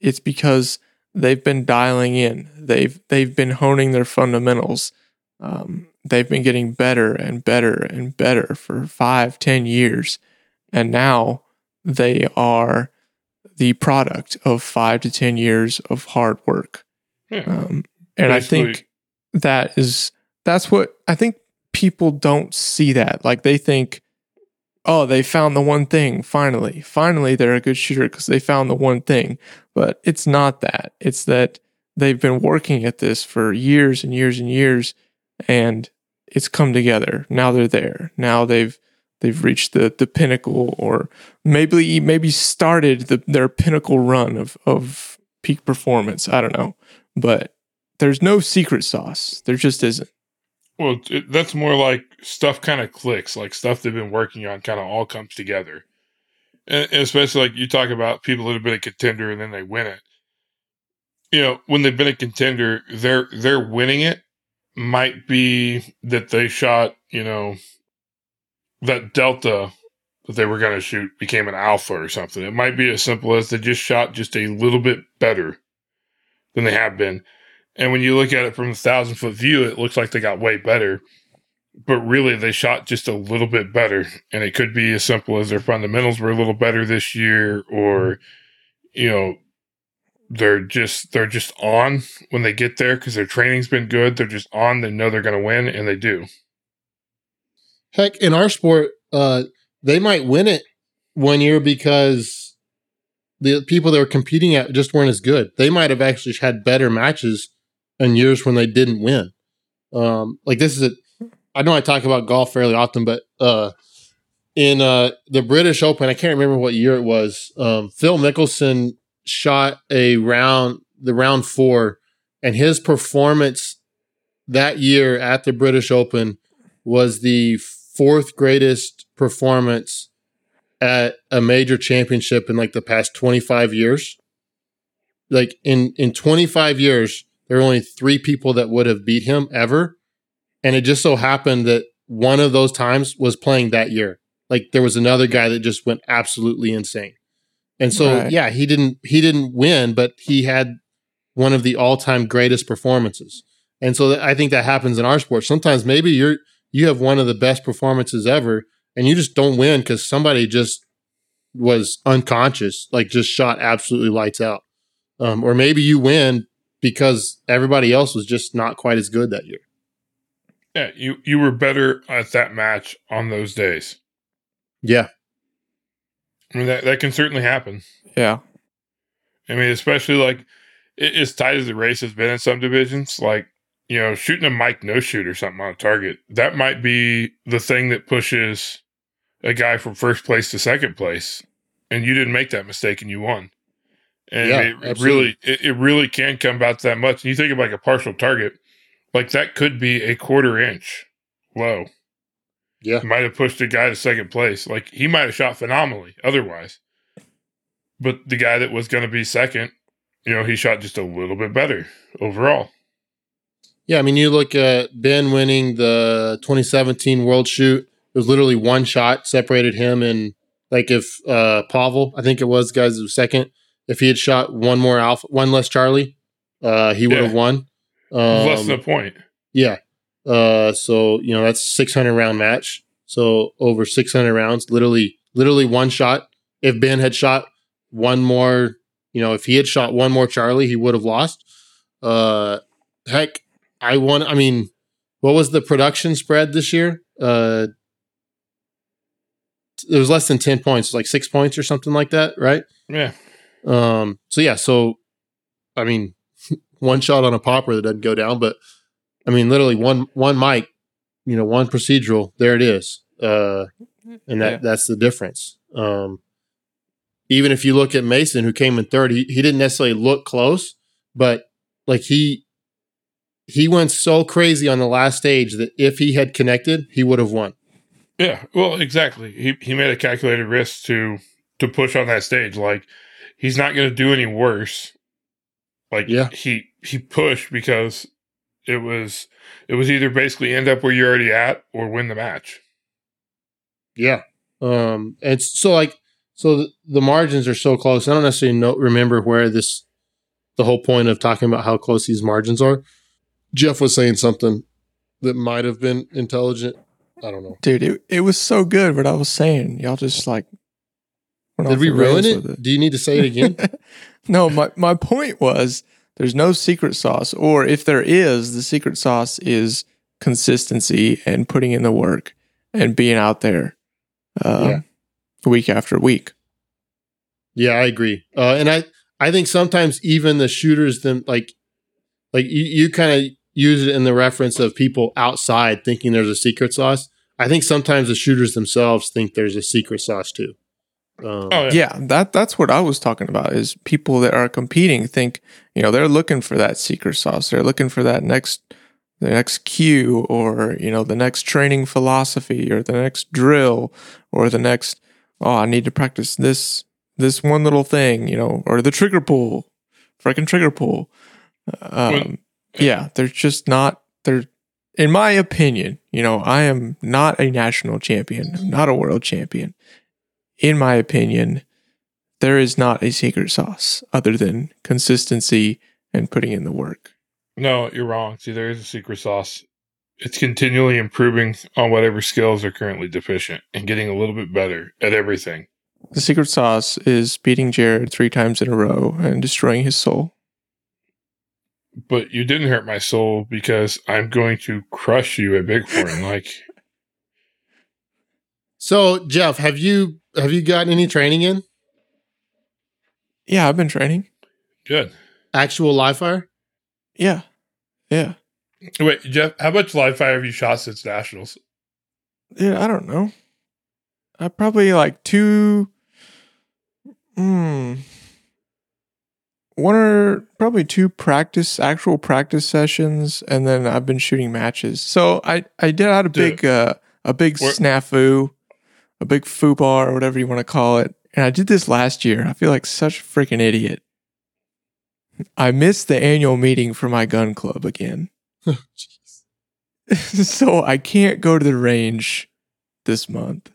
It's because they've been dialing in. They've they've been honing their fundamentals. Um, they've been getting better and better and better for five, ten years, and now they are the product of five to ten years of hard work. Yeah. Um, and I think that is that's what I think people don't see that. Like they think, oh, they found the one thing. Finally, finally, they're a good shooter because they found the one thing. But it's not that. It's that they've been working at this for years and years and years, and it's come together. Now they're there. Now they've they've reached the the pinnacle, or maybe maybe started the, their pinnacle run of of peak performance. I don't know, but there's no secret sauce. There just isn't. Well, it, that's more like stuff kind of clicks, like stuff they've been working on kind of all comes together. And, and especially like you talk about people that have been a contender and then they win it. You know, when they've been a contender, they're they're winning it might be that they shot, you know, that delta that they were going to shoot became an alpha or something. It might be as simple as they just shot just a little bit better than they have been. And when you look at it from a thousand foot view, it looks like they got way better. But really, they shot just a little bit better. And it could be as simple as their fundamentals were a little better this year, or, you know, they're just they're just on when they get there because their training's been good. They're just on. They know they're going to win, and they do. Heck, in our sport, uh, they might win it one year because the people they were competing at just weren't as good. They might have actually had better matches in years when they didn't win. Um, like this is a, I know I talk about golf fairly often, but uh, in uh, the British Open, I can't remember what year it was. Um, Phil Mickelson shot a round, the round four, and his performance that year at the British Open was the fourth greatest performance at a major championship in like the past 25 years. Like in in 25 years, there were only three people that would have beat him ever. And it just so happened that one of those times was playing that year. Like there was another guy that just went absolutely insane. And so Right. yeah, he didn't he didn't win, but he had one of the all-time greatest performances. And so th- I think that happens in our sport. Sometimes maybe you're you have one of the best performances ever and you just don't win because somebody just was unconscious, like just shot absolutely lights out. Um, or maybe you win because everybody else was just not quite as good that year. Yeah, you you were better at that match on those days. Yeah. I mean that that can certainly happen. Yeah. I mean, especially like it, as tight as the race has been in some divisions, like you know, shooting a Mike no shoot or something on a target, that might be the thing that pushes a guy from first place to second place. and you didn't make that mistake and you won. And Yeah, it, it really, it, it really can come about that much. And you think of like a partial target, like that could be a quarter inch low. Yeah. might have pushed a guy to second place. Like he might have shot phenomenally otherwise. But the guy that was going to be second, you know, he shot just a little bit better overall. Yeah, I mean, you look at Ben winning the 2017 World Shoot. It was literally one shot separated him and like if uh Pavel, I think it was, guys, was second. If he had shot one more alpha, one less Charlie, uh, he would have Yeah. won. Um, Less than a point. Yeah. Uh, so you know that's 600 round match. So over 600 rounds, literally, literally one shot. If Ben had shot one more, you know, if he had shot one more Charlie, he would have lost. Uh, heck, I won. I mean, what was the production spread this year? Uh, it was less than 10 points, like six points or something like that, right? Yeah. Um, so yeah, so I mean, [LAUGHS] one shot on a popper that doesn't go down, but I mean, literally one one mic, you know, one procedural, there it is, uh, and that Yeah. that's the difference. Um, even if you look at Mason, who came in third, he, he didn't necessarily look close, but like he he went so crazy on the last stage that if he had connected, he would have won. Yeah, well, exactly. He he made a calculated risk to to push on that stage. Like he's not going to do any worse. Like Yeah. he he pushed because it was it was either basically end up where you're already at or win the match. Yeah. Um, and so like, so the, the margins are so close. I don't necessarily know, remember where this, the whole point of talking about how close these margins are. Jeff was saying something that might have been intelligent. I don't know. Dude, it, it was so good what I was saying. Y'all just like Did we ruin rails it? Do you need to say it again? [LAUGHS] no, my, my point was there's no secret sauce, or if there is, the secret sauce is consistency and putting in the work and being out there um, Yeah. week after week. yeah, I agree. Uh, and I, I think sometimes even the shooters, them like, like you, you kind of use it in the reference of people outside thinking there's a secret sauce. I think sometimes the shooters themselves think there's a secret sauce too. Um, Oh yeah, Yeah, that that's what I was talking about. Is people that are competing think you know they're looking for that secret sauce. They're looking for that next the next cue or you know the next training philosophy or the next drill or the next oh I need to practice this this one little thing you know or the trigger pull, freaking trigger pull. Um, When- yeah, they're just not. They're in my opinion. You know, I am not a national champion. I'm not a world champion in my opinion, there is not a secret sauce other than consistency and putting in the work. No, you're wrong. See, there is a secret sauce. It's continually improving on whatever skills are currently deficient and getting a little bit better at everything. The secret sauce is beating Jared three times in a row and destroying his soul. But you didn't hurt my soul because I'm going to crush you at Bighorn. [LAUGHS] like, So Jeff, have you have you gotten any training in Yeah, I've been training. good. actual live fire? Yeah. Yeah. Wait, Jeff, how much live fire have you shot since nationals? Yeah, I don't know. I probably like two hmm one or probably two practice actual practice sessions and then I've been shooting matches. So I I did had a Dude. big uh a big snafu, a big foobar or whatever you want to call it. And I did this last year. I feel like such a freaking idiot. I missed the annual meeting for my gun club again. oh, [LAUGHS] [LAUGHS] so I can't go to the range this month.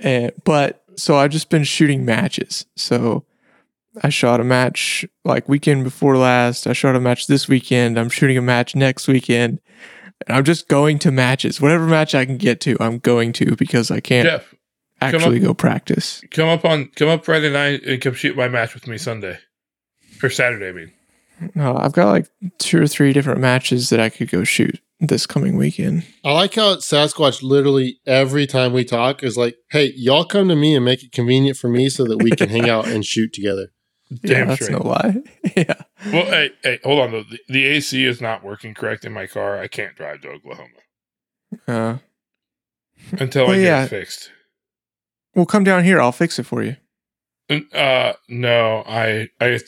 And but so I've just been shooting matches. So I shot a match like weekend before last. I shot a match this weekend. I'm shooting a match next weekend. And I'm just going to matches. Whatever match I can get to, I'm going to because I can't Jeff, actually up- go practice. come up on come up Friday night and come shoot my match with me Sunday. Or Saturday, I mean. No, I've got like two or three different matches that I could go shoot this coming weekend. I like how Sasquatch literally every time we talk is like, "Hey, y'all come to me and make it convenient for me so that we can hang out and [LAUGHS] shoot together." Yeah, Damn that's straight. no lie. [LAUGHS] yeah. Well, hey, hey, hold on though. The, the AC is not working correct in my car. I can't drive to Oklahoma Uh, until Well, I get yeah. it fixed. Well, come down here. I'll fix it for you. And, Uh, no, I, I,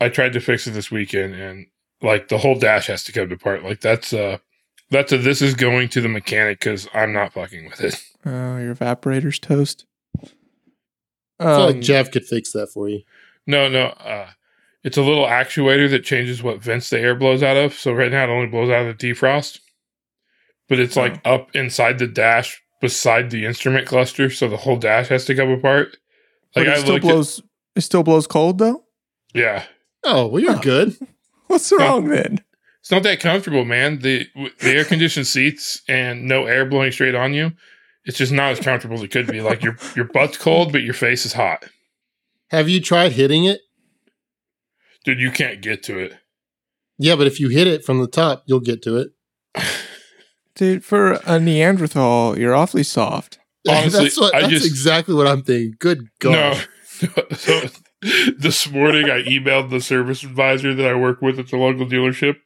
I tried to fix it this weekend, and like the whole dash has to come apart. Like that's uh, that's a this is going to the mechanic because I'm not fucking with it. Oh, your evaporator's toast. I feel Um, like Jeff could fix that for you. No, no, uh, it's a little actuator that changes what vents the air blows out of. So right now it only blows out of the defrost, but it's like up inside the dash beside the instrument cluster, so the whole dash has to come apart. but Like it I still looked blows. it still blows cold though. yeah, Oh, well, you're Oh. good. [LAUGHS] What's wrong then? it's not that comfortable, man. The the air conditioned seats and no air blowing straight on you. It's just not as comfortable as it could be. Like your your butt's cold, but your face is hot. Have you tried hitting it? Dude, you can't get to it. Yeah, but if you hit it from the top, you'll get to it. Dude, for a Neanderthal, you're awfully soft. [LAUGHS] Honestly, that's what, I that's just- exactly what I'm thinking. Good God. No. so [LAUGHS] this morning I emailed the service advisor that I work with at the local dealership.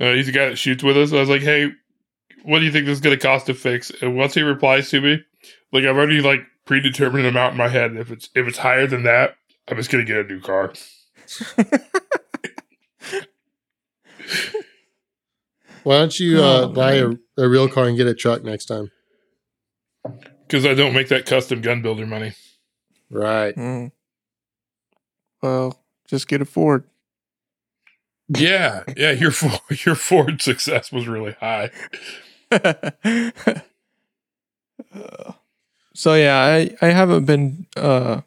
Uh, he's the guy that shoots with us. I was like, "Hey, what do you think this is going to cost to fix?" And once he replies to me, like I've already like predetermined amount in my head. If it's if it's higher than that, I'm just going to get a new car. [LAUGHS] Why don't you uh, Oh, buy a, a real car and get a truck next time? Because I don't make that custom gun builder money. Right. Mm. Well, just get a Ford. Yeah, yeah. Your Ford, [LAUGHS] your Ford success was really high. [LAUGHS] Uh, so yeah, I I haven't been uh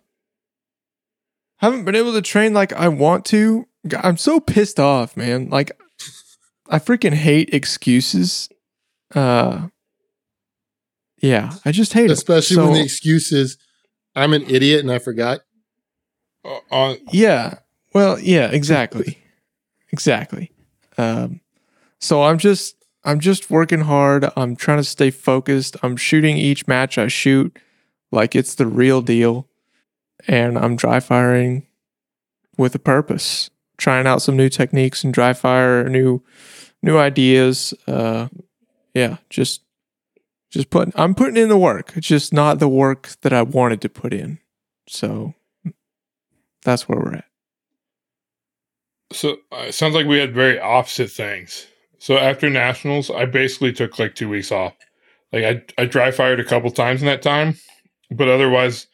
haven't been able to train like I want to. I'm so pissed off, man. Like I freaking hate excuses. Uh yeah, I just hate it. Especially So- when the excuse is, I'm an idiot and I forgot. Uh, on Yeah. Well, yeah, exactly. exactly. Um so I'm just I'm just working hard. I'm trying to stay focused. I'm shooting each match I shoot like it's the real deal. And I'm dry firing with a purpose. Trying out some new techniques and dry fire, new new ideas. Uh yeah, just just putting I'm putting in the work. It's just not the work that I wanted to put in. So that's where we're at. So uh, it sounds like we had very opposite things. So after nationals, I basically took like two weeks off. Like I I dry fired a couple times in that time, but otherwise,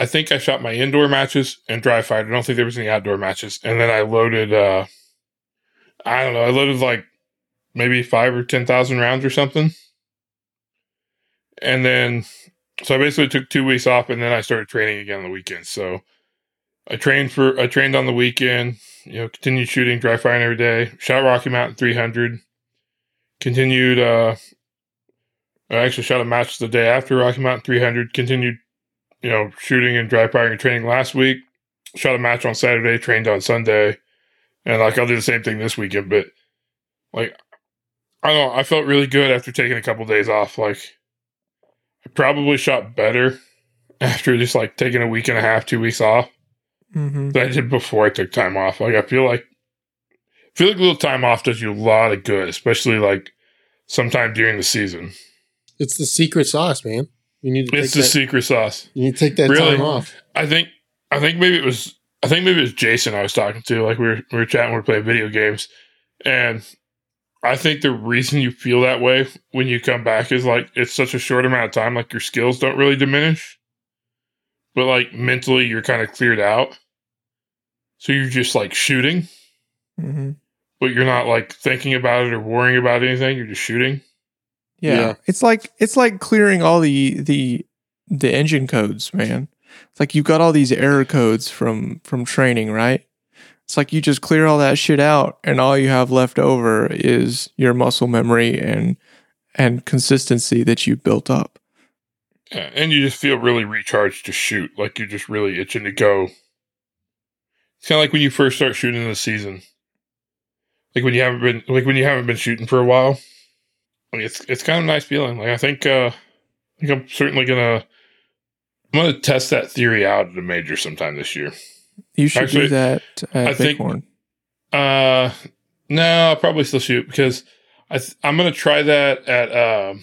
I think I shot my indoor matches and dry fired. I don't think there was any outdoor matches. And then I loaded. uh I don't know. I loaded like maybe five or ten thousand rounds or something. And then, so I basically took two weeks off, and then I started training again on the weekend. So I trained for I trained on the weekend you know, continued shooting, dry firing every day. Shot Rocky Mountain 300. Continued, uh, I actually shot a match the day after Rocky Mountain 300. Continued, you know, shooting and dry firing and training last week. Shot a match on Saturday, trained on Sunday. And like, I'll do the same thing this weekend, but like, I don't know. I felt really good after taking a couple days off. Like, I probably shot better after just like taking a week and a half, two weeks off Mm-hmm. that I did before I took time off. Like I feel like I feel like a little time off does you a lot of good, especially like sometime during the season. It's the secret sauce, man. You need to take It's the that, secret sauce. you need to take that Really? time off. I think I think maybe it was I think maybe it was Jason I was talking to. Like we were we were chatting, we were playing video games, and I think the reason you feel that way when you come back is like it's such a short amount of time. Like your skills don't really diminish, but like mentally you're kind of cleared out. So you're just like shooting, Mm-hmm. but you're not like thinking about it or worrying about anything. You're just shooting. Yeah. Yeah. It's like it's like clearing all the the the engine codes, man. It's like you've got all these error codes from from training, right? It's like you just clear all that shit out and all you have left over is your muscle memory and and consistency that you built up. Yeah, and you just feel really recharged to shoot. Like you're just really itching to go. It's kind of like when you first start shooting in the season. Like when you haven't been like when you haven't been shooting for a while. Like it's it's kind of a nice feeling. Like I think uh I think I'm certainly gonna I'm gonna test that theory out at a major sometime this year. You should Actually, do that at I think- Bighorn. Uh, no, I'll probably still shoot because I th- I'm gonna try that at um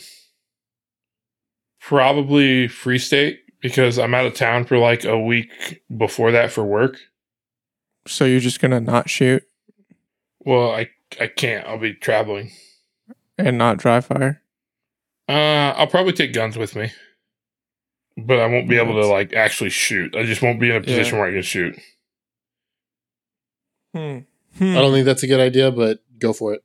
probably Free State because I'm out of town for like a week before that for work. So you're just gonna not shoot Well, I I can't. I'll be traveling. and not dry fire? Uh, I'll probably take guns with me, but I won't be able to like actually shoot. I just won't be in a position where I can shoot. Hmm. I don't think that's a good idea, but go for it.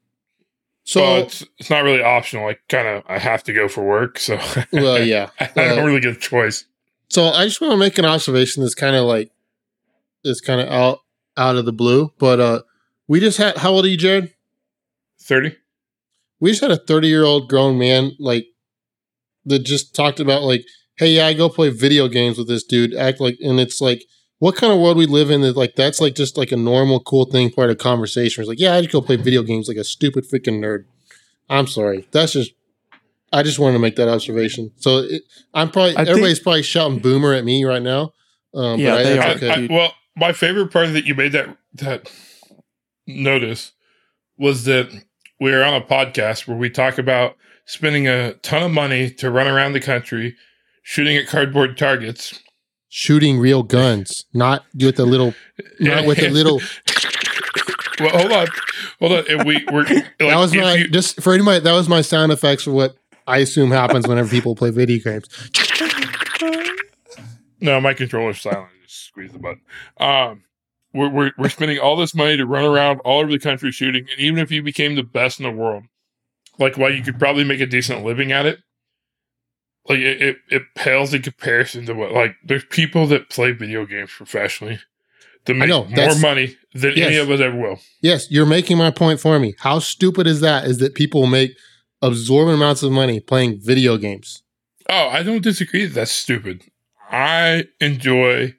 So, well, it's it's not really optional. Like, kind of, I have to go for work, so [LAUGHS] well, yeah. I don't Uh, really get a choice. So I just want to make an observation that's kind of like is kind of out out of the blue, but uh we just had how old are you, Jared? Thirty. We just had a 30 year old grown man like that just talked about like, hey, yeah, I go play video games with this dude. Act like, and it's like, what kind of world we live in that like that's like just like a normal cool thing part of conversation. It's like, yeah, I just go play video games like a stupid freaking nerd. I'm sorry, that's just. I just wanted to make that observation. So it, I'm probably I think- everybody's probably shouting boomer at me right now. Um, Yeah, but I- they that's are. okay. I- dude. well, my favorite part that you made that that notice was that we are on a podcast where we talk about spending a ton of money to run around the country shooting at cardboard targets. Shooting real guns, not with a little, not with a [LAUGHS] little. Well, hold on, hold on. And we were like, [LAUGHS] that was my you- just for anybody. That was my sound effects for what I assume happens whenever people play video games. No, my controller's silent. I just squeeze the button. Um, we're, we're we're spending all this money to run around all over the country shooting, and even if you became the best in the world, like while you could probably make a decent living at it, like it, it, it pales in comparison to what like there's people that play video games professionally that make know, more money than any of us ever will. Yes, you're making my point for me. How stupid is that? Is that people make absorbent amounts of money playing video games? Oh, I don't disagree that that's stupid. I enjoy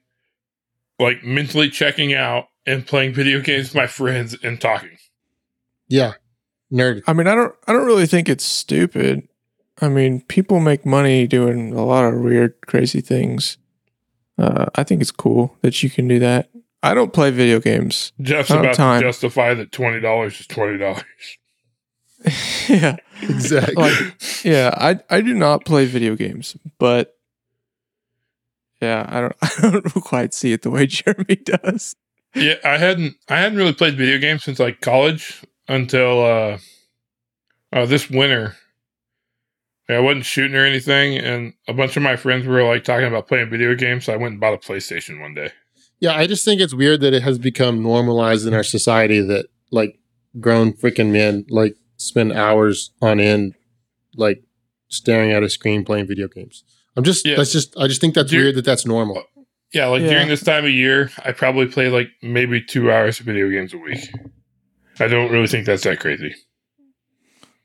like mentally checking out and playing video games with my friends and talking. Yeah, nerd. I mean, I don't. I don't really think it's stupid. I mean, people make money doing a lot of weird, crazy things. Uh, I think it's cool that you can do that. I don't play video games. Jeff's about time. to justify that twenty dollars is twenty dollars. [LAUGHS] yeah, Exactly. like yeah. I I do not play video games, but yeah, I don't. [LAUGHS] I don't quite see it the way [LAUGHS] Jeremy does. yeah, I hadn't I hadn't really played video games since like college until uh, uh this winter. Yeah, I wasn't shooting or anything, and a bunch of my friends were like talking about playing video games, so I went and bought a PlayStation one day. yeah, I just think it's weird that it has become normalized in our society that like grown freaking men like spend hours on end like staring at a screen playing video games. I'm just Yeah. that's just I just think that's Dude. weird that that's normal. Yeah, like Yeah. during this time of year, I probably play like maybe two hours of video games a week. I don't really think that's that crazy.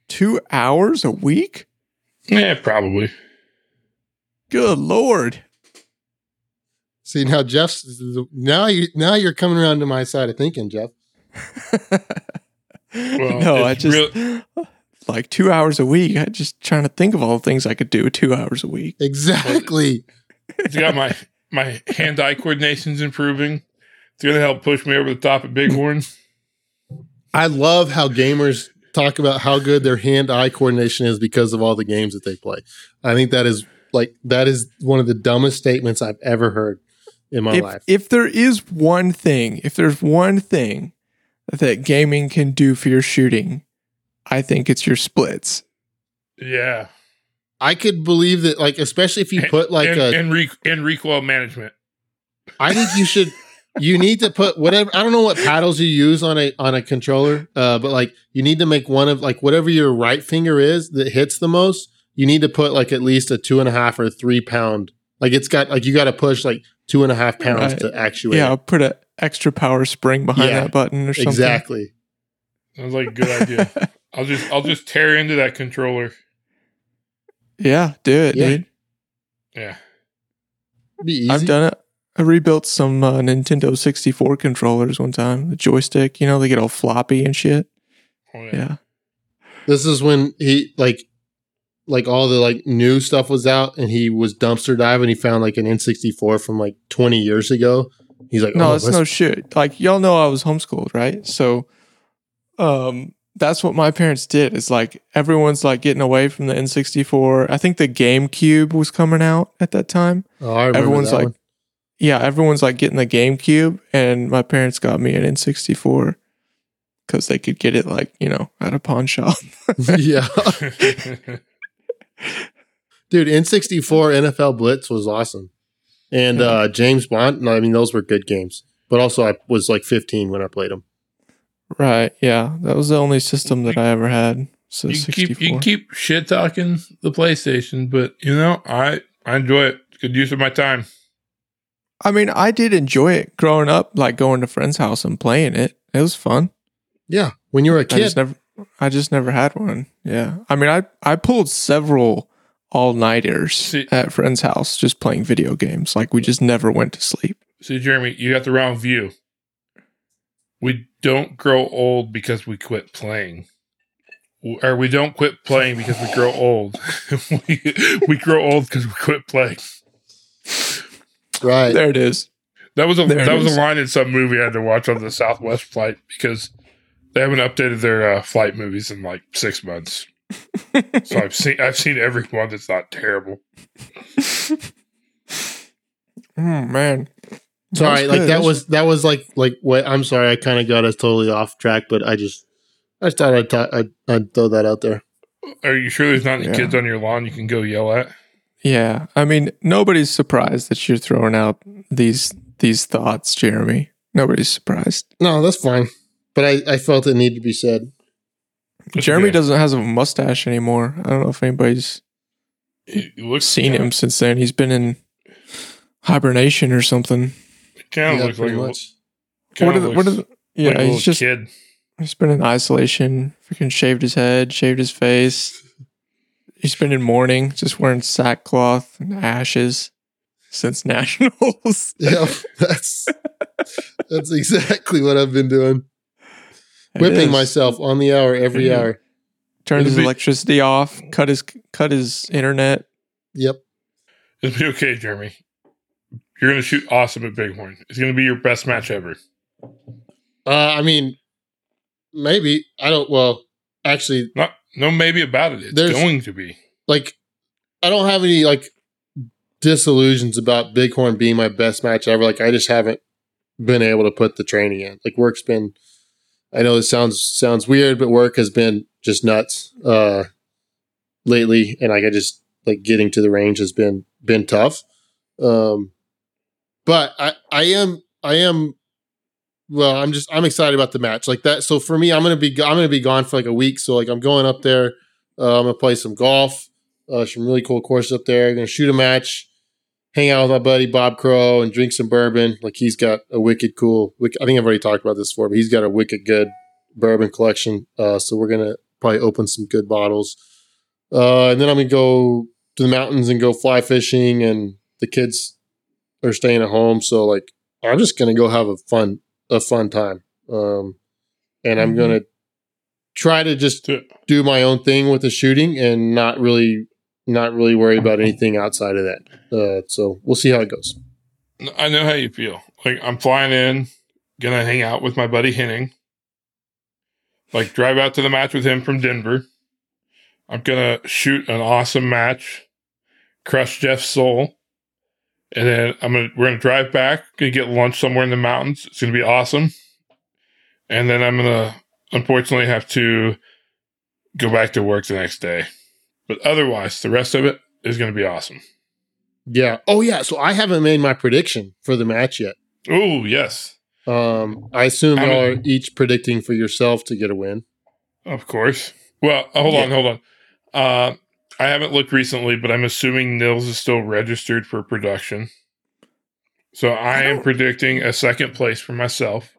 Two hours a week? Yeah, probably. Good lord! See now Jeff's now you now you're coming around to my side of thinking, Jeff. [LAUGHS] no, I it's just like two hours a week. I just trying to think of all the things I could do two hours a week. Exactly. It's got my my hand eye coordination's improving. It's gonna help push me over the top at Bighorn. I love how gamers talk about how good their hand-eye coordination is because of all the games that they play. I think that is like that is one of the dumbest statements I've ever heard in my if, life. if there is one thing, if there's one thing that gaming can do for your shooting, I think it's your splits. Yeah, I could believe that, like, especially if you put like and, a. and, re- and recoil management. I think you should. You need to put whatever. I don't know what paddles you use on a on a controller, uh, but like you need to make one of like whatever your right finger is that hits the most. You need to put like at least a two and a half or three pound. Like it's got like you got to push like two and a half pounds Right. to actuate. Yeah. I'll put an extra power spring behind Yeah, that button or something. exactly. Sounds like a good idea. [LAUGHS] I'll just I'll just tear into that controller. yeah, do it, Yeah. dude. Yeah. Be easy. I've done it. I rebuilt some uh, Nintendo 64 controllers one time. The joystick, you know, they get all floppy and shit. Oh, yeah. Yeah. This is when he like like all the like new stuff was out and he was dumpster diving. He found like an N64 from like 20 years ago. He's like, No, oh, it's let's- no shit. Like y'all know I was homeschooled, right? So um that's what my parents did. It's like everyone's like getting away from the N64. I think the GameCube was coming out at that time. Oh, I remember Everyone's that like, one. Yeah, everyone's like getting the GameCube, and my parents got me an N64 because they could get it like you know at a pawn shop. [LAUGHS] [LAUGHS] yeah, dude. N64 NFL Blitz was awesome, and uh, James Bond. No, I mean those were good games. But also, I was like 15 when I played them. right? Yeah, that was the only system that I ever had. So you 64. keep you keep shit talking the PlayStation, but you know I I enjoy it. Good use of my time. I mean, I did enjoy it growing up, like going to friends' house and playing it. It was fun. Yeah, when you were a kid. just never, I just never had one. Yeah, I mean, I I pulled several all nighters at friends' house just playing video games. Like we just never went to sleep. See, Jeremy, you got the wrong view. We don't grow old because we quit playing. Or we don't quit playing because we grow old. [LAUGHS] we, we grow old because we quit playing. Right. There it is. That was a There that was is. a line in some movie I had to watch on the Southwest flight because they haven't updated their uh, flight movies in like six months. [LAUGHS] so I've seen I've seen every one that's not terrible. Mm, [LAUGHS] man. Sorry, like good. that was that was like like what I'm sorry, I kind of got us totally off track, but I just I just thought I'd, ta- I'd I'd throw that out there. Are you sure there's not any Yeah. kids on your lawn you can go yell at? Yeah, I mean, nobody's surprised that you're throwing out these these thoughts, Jeremy. Nobody's surprised. No, that's fine, but I I felt it needed to be said. Jeremy okay. doesn't has a mustache anymore. I don't know if anybody's He he looks seen kinda- him since then. He's been in hibernation or something. Kind of yeah, looks like pretty a, what are the, what are the, yeah, like he's just kid. he's been in isolation. Freaking shaved his head, shaved his face. He's been in mourning, just wearing sackcloth and ashes since [LAUGHS] nationals. Yeah, that's that's exactly what I've been doing. It Whipping is. myself on the hour every Mhm. hour. turned his It'll be- electricity off, cut his cut his internet. Yep. It'll be okay, Jeremy. You're gonna shoot awesome at Bighorn. It's gonna be your best match ever. Uh, I mean, maybe I don't. Well, actually, Not no maybe about it. It's There's- going to be. like I don't have any like disillusions about Bighorn being my best match ever. Like I just haven't been able to put the training in. Like work's been I know this sounds sounds weird, but work has been just nuts uh lately and like I just like getting to the range has been been tough. Um but I I am I am well, I'm just I'm excited about the match. Like that so for me I'm to be I'm to be gone for like a week, so like I'm going up there uh, I'm gonna play some golf, uh, some really cool courses up there. gonna shoot a match, hang out with my buddy Bob Crow, and drink some bourbon. Like he's got a wicked cool. I think I've already talked about this before, but he's got a wicked good bourbon collection. Uh, so we're gonna probably open some good bottles, uh, and then I'm gonna go to the mountains and go fly fishing. And the kids are staying at home, so like I'm just gonna go have a fun a fun time. Um, and I'm Mhm. gonna try to just do my own thing with the shooting and not really not really worry about anything outside of that. Uh, so we'll see how it goes. I know how you feel. Like I'm flying in, gonna hang out with my buddy Henning. Like drive out to the match with him from Denver. I'm gonna shoot an awesome match, crush Jeff's soul, and then I'm gonna we're gonna drive back. Gonna get lunch somewhere in the mountains. It's gonna be awesome. And then I'm gonna unfortunately have to go back to work the next day. But otherwise, the rest of it is gonna be awesome. Yeah. Oh yeah. So I haven't made my prediction for the match yet. Oh yes, Um, I assume y'all are each predicting for yourself to get a win. Of course. Well, hold on, hold on. Uh, I haven't looked recently, but I'm assuming Nils is still registered for production. So I, am predicting a second place for myself.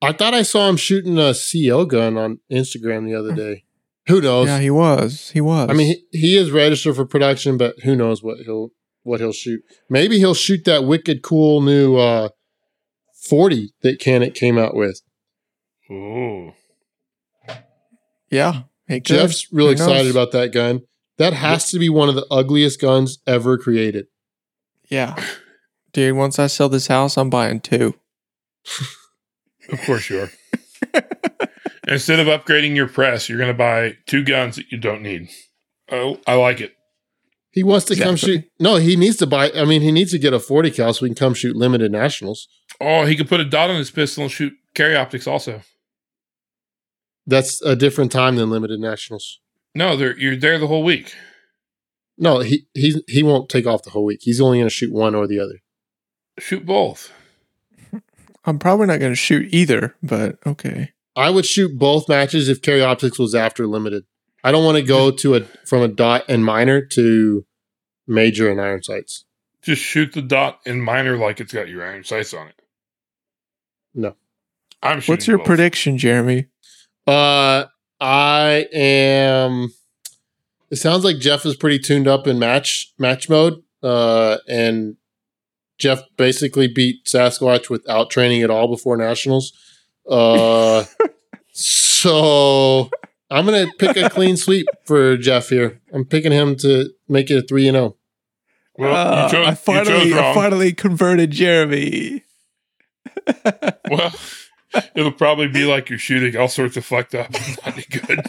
I thought I saw him shooting a CO gun on Instagram the other day. Who knows? Yeah, he was. He was. I mean, he, he is registered for production, but who knows what he'll what he'll shoot? Maybe he'll shoot that wicked cool new uh, forty that Canik came out with. Ooh. yeah. He could. Jeff's real Who excited knows? about that gun. That has to be one of the ugliest guns ever created. Yeah, dude. Once I sell this house, I'm buying two. Of course you are. [LAUGHS] Instead of upgrading your press, you're going to buy two guns that you don't need. Oh, I like it. He wants to come shoot. No, he needs to buy. I mean, he needs to get a 40 cal so we can come shoot limited nationals. Oh, he could put a dot on his pistol and shoot carry optics also. That's a different time than limited nationals. No, they're, you're there the whole week. No, he he he won't take off the whole week. He's only going to shoot one or the other. Shoot both. [LAUGHS] I'm probably not going to shoot either, but okay. I would shoot both matches if carry optics was after limited. I don't want to go to a from a dot and minor to major and iron sights. Just shoot the dot and minor like it's got your iron sights on it. No. I'm shooting What's your both. prediction, Jeremy? Uh, I am. It sounds like Jeff is pretty tuned up in match match mode. Uh, and Jeff basically beat Sasquatch without training at all before nationals. Uh, [LAUGHS] so I'm gonna pick a clean sweep for Jeff here. I'm picking him to make it a three and oh. zero. Well, Uh, you, chose, I finally, you chose I finally converted Jeremy. [LAUGHS] well, [LAUGHS] it'll probably be like you're shooting all sorts of fucked up. [LAUGHS] Not any good.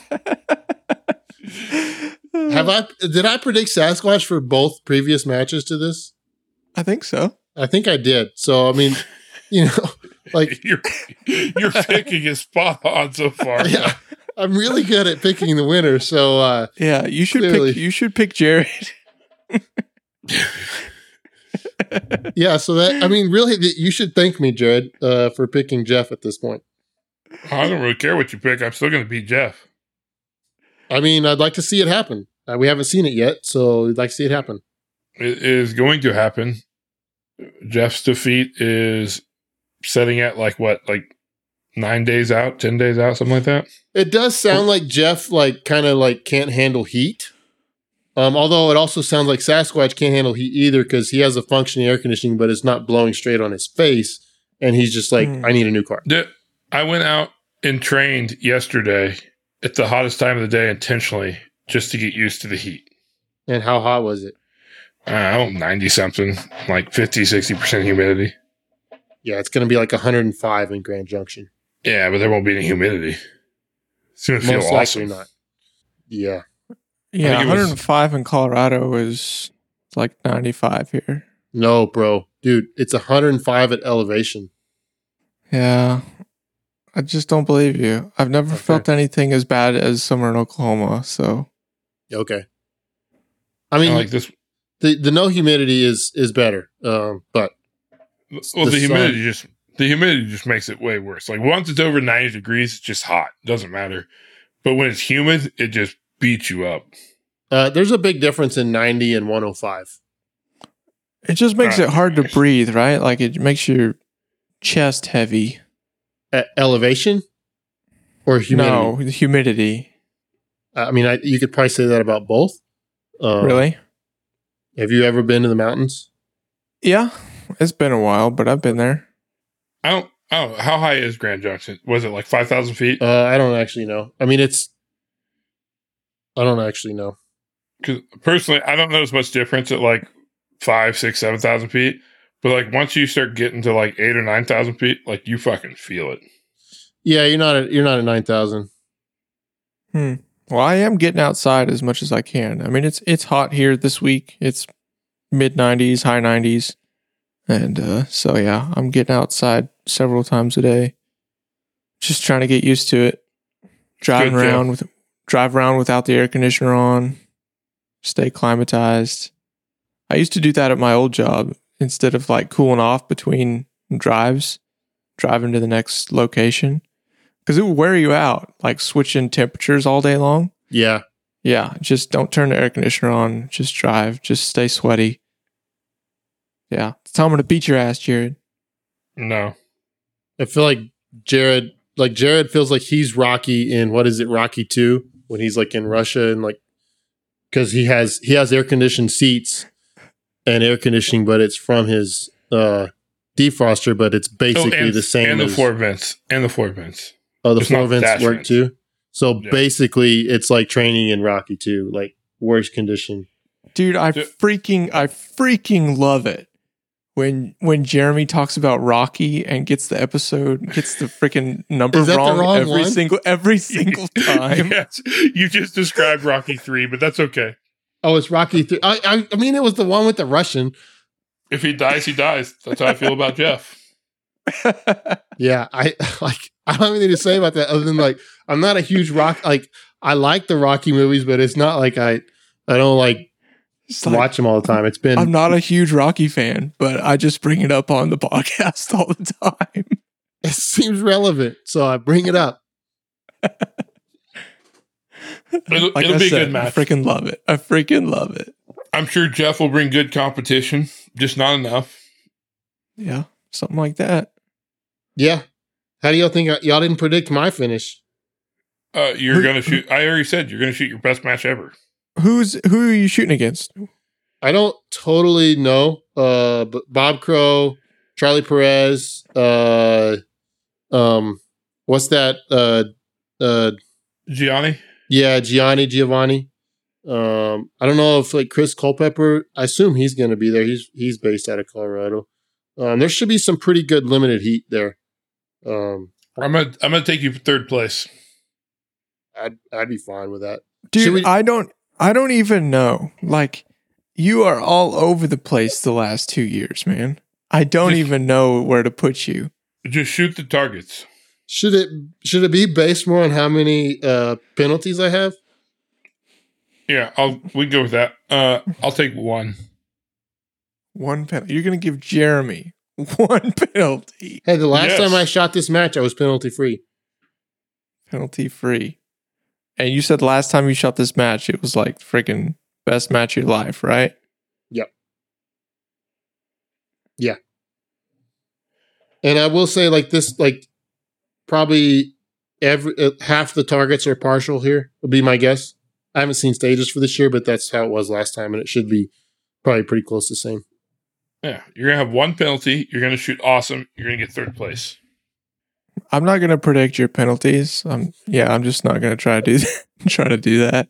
Have I? Did I predict Sasquatch for both previous matches to this? I think so. I think I did. So I mean, you know, [LAUGHS] like Your your picking is spot on so far. yeah, I'm really good at picking the winner. So uh, Yeah, you should Clearly. pick. You should pick Jared. Yeah, so that I mean, really, you should thank me, Jared, uh, for picking Jeff at this point. I don't really care what you pick. I'm still going to beat Jeff. I mean, I'd like to see it happen. Uh, we haven't seen it yet, so I'd like to see it happen. It is going to happen. Jeff's defeat is setting at like what, like nine days out, ten days out, something like that. It does sound like Jeff, like kind of like can't handle heat. Um, although it also sounds like Sasquatch can't handle heat either because he has a functioning air conditioning, but it's not blowing straight on his face, and he's just like, Hmm. "I need a new car." The- I went out and trained yesterday at the hottest time of the day intentionally just to get used to the heat. And how hot was it? Uh, I don't 90 something, like 50, 60% humidity. Yeah, it's going to be like 105 in Grand Junction. Yeah, but there won't be any humidity. It's going to feel Most awesome. likely not. Yeah. Yeah, think it was- 105 in Colorado is like 95 here. No, bro. Dude, it's 105 at elevation. Yeah, I just don't believe you. I've never Okay. felt anything as bad as summer in Oklahoma. So Okay. I I mean, like this. the, the no humidity is is better. Um, but Well, the the, humidity sun. just the humidity just makes it way worse. Like once it's over 90 degrees, it's just hot. Doesn't matter. But when it's humid, it just beats you up. uh, there's a big difference in 90 and 105. it just makes Right. it hard to breathe, right? Like it makes your chest heavy. At elevation or humidity? No, the humidity. I mean, I, you could probably say that about both. Um, really? Have you ever been to the mountains? Yeah, it's been a while, but I've been there. I don't. Oh, how high is Grand Junction? Was it like 5,000 feet? Uh, I don't actually know. I mean, it's. I don't actually know. Because personally, I don't notice much difference at like five, six, seven thousand feet. But like once you start getting to like eight or nine thousand feet, like you fucking feel it. Yeah, you're not. At, you're not at 9,000. Hmm. Well, I am getting outside as much as I can. I mean, it's it's hot here this week. It's mid 90s, high 90s. And uh, so yeah, I'm getting outside several times a day. Just trying to get used to it. Driving Good, Jeff. around with drive around without the air conditioner on. Stay climatized. I used to do that at my old job instead of like cooling off between drives, driving to the next location because it would wear you out, like switching temperatures all day long. Yeah. Yeah, just don't turn the air conditioner on. Just drive. Just stay sweaty. Yeah, tell me to beat your ass, Jared. No, I feel like Jared, like Jared feels like he's Rocky in what is it, Rocky Two, when he's like in Russia and like because he has he has air conditioned seats and air conditioning, but it's from his uh defroster, but it's basically Oh, and, the same and the as floor vents and the floor vents. oh the it's floor vents work vents. too. So Yeah. basically, it's like training in Rocky too, like worst condition. Dude, I freaking I freaking love it. When when Jeremy talks about Rocky and gets the episode gets the freaking number Is that the wrong, wrong every one? single every single [LAUGHS] time. yes, [LAUGHS] you just described Rocky three, but that's okay. Oh, it's Rocky. three. I, I I mean, it was the one with the Russian. If he dies, he dies. That's how I feel about Jeff. [LAUGHS] Yeah, I like. I don't have anything to say about that other than like I'm not a huge rock. Like I like the Rocky movies, but it's not like I I don't like It's like, watch them all the time. It's been I'm not a huge Rocky fan, but I just bring it up on the [LAUGHS] podcast all the time. it seems relevant, so I bring it up. [LAUGHS] It'll, Like it'll I be said, a good I match. freaking love it. I freaking love it. I'm sure Jeff will bring good competition, just not enough. Yeah, something like that. Yeah. How do y'all think? I, y'all didn't predict my finish. Uh, you're gonna shoot. I already said you're gonna shoot your best match ever. Who's who are you shooting against? I don't totally know. Uh, but Bob Crow, Charlie Perez, uh, um, what's that? Uh, uh, Gianni. yeah, Gianni Giovanni. Um, I don't know if like Chris Culpepper. I assume he's going to be there. He's he's based out of Colorado. Um, there should be some pretty good limited heat there. Um, I'm gonna I'm gonna take you for third place. I'd I'd be fine with that. Dude, Should we- I don't I don't even know. Like you are all over the place the last 2 years, man. I don't Just- even know where to put you. Just shoot the targets. Should it should it be based more on how many uh, penalties I have? Yeah, I'll we go with that. Uh, I'll take one. One penalty. You're going to give Jeremy [LAUGHS] one penalty. Hey, the last Yes. time I shot this match, I was penalty free. Penalty free. And you said last time you shot this match, it was like freaking best match of your life, right? Yep. Yeah. And I will say, like this, like probably every uh, half the targets are partial here. Would be my guess. I haven't seen stages for this year, but that's how it was last time, and it should be probably pretty close to the same. Yeah, you're gonna have one penalty. You're gonna shoot awesome. You're gonna get third place. I'm not going to predict your penalties. I'm yeah, I'm just not going to try to do [LAUGHS] that. try to do that.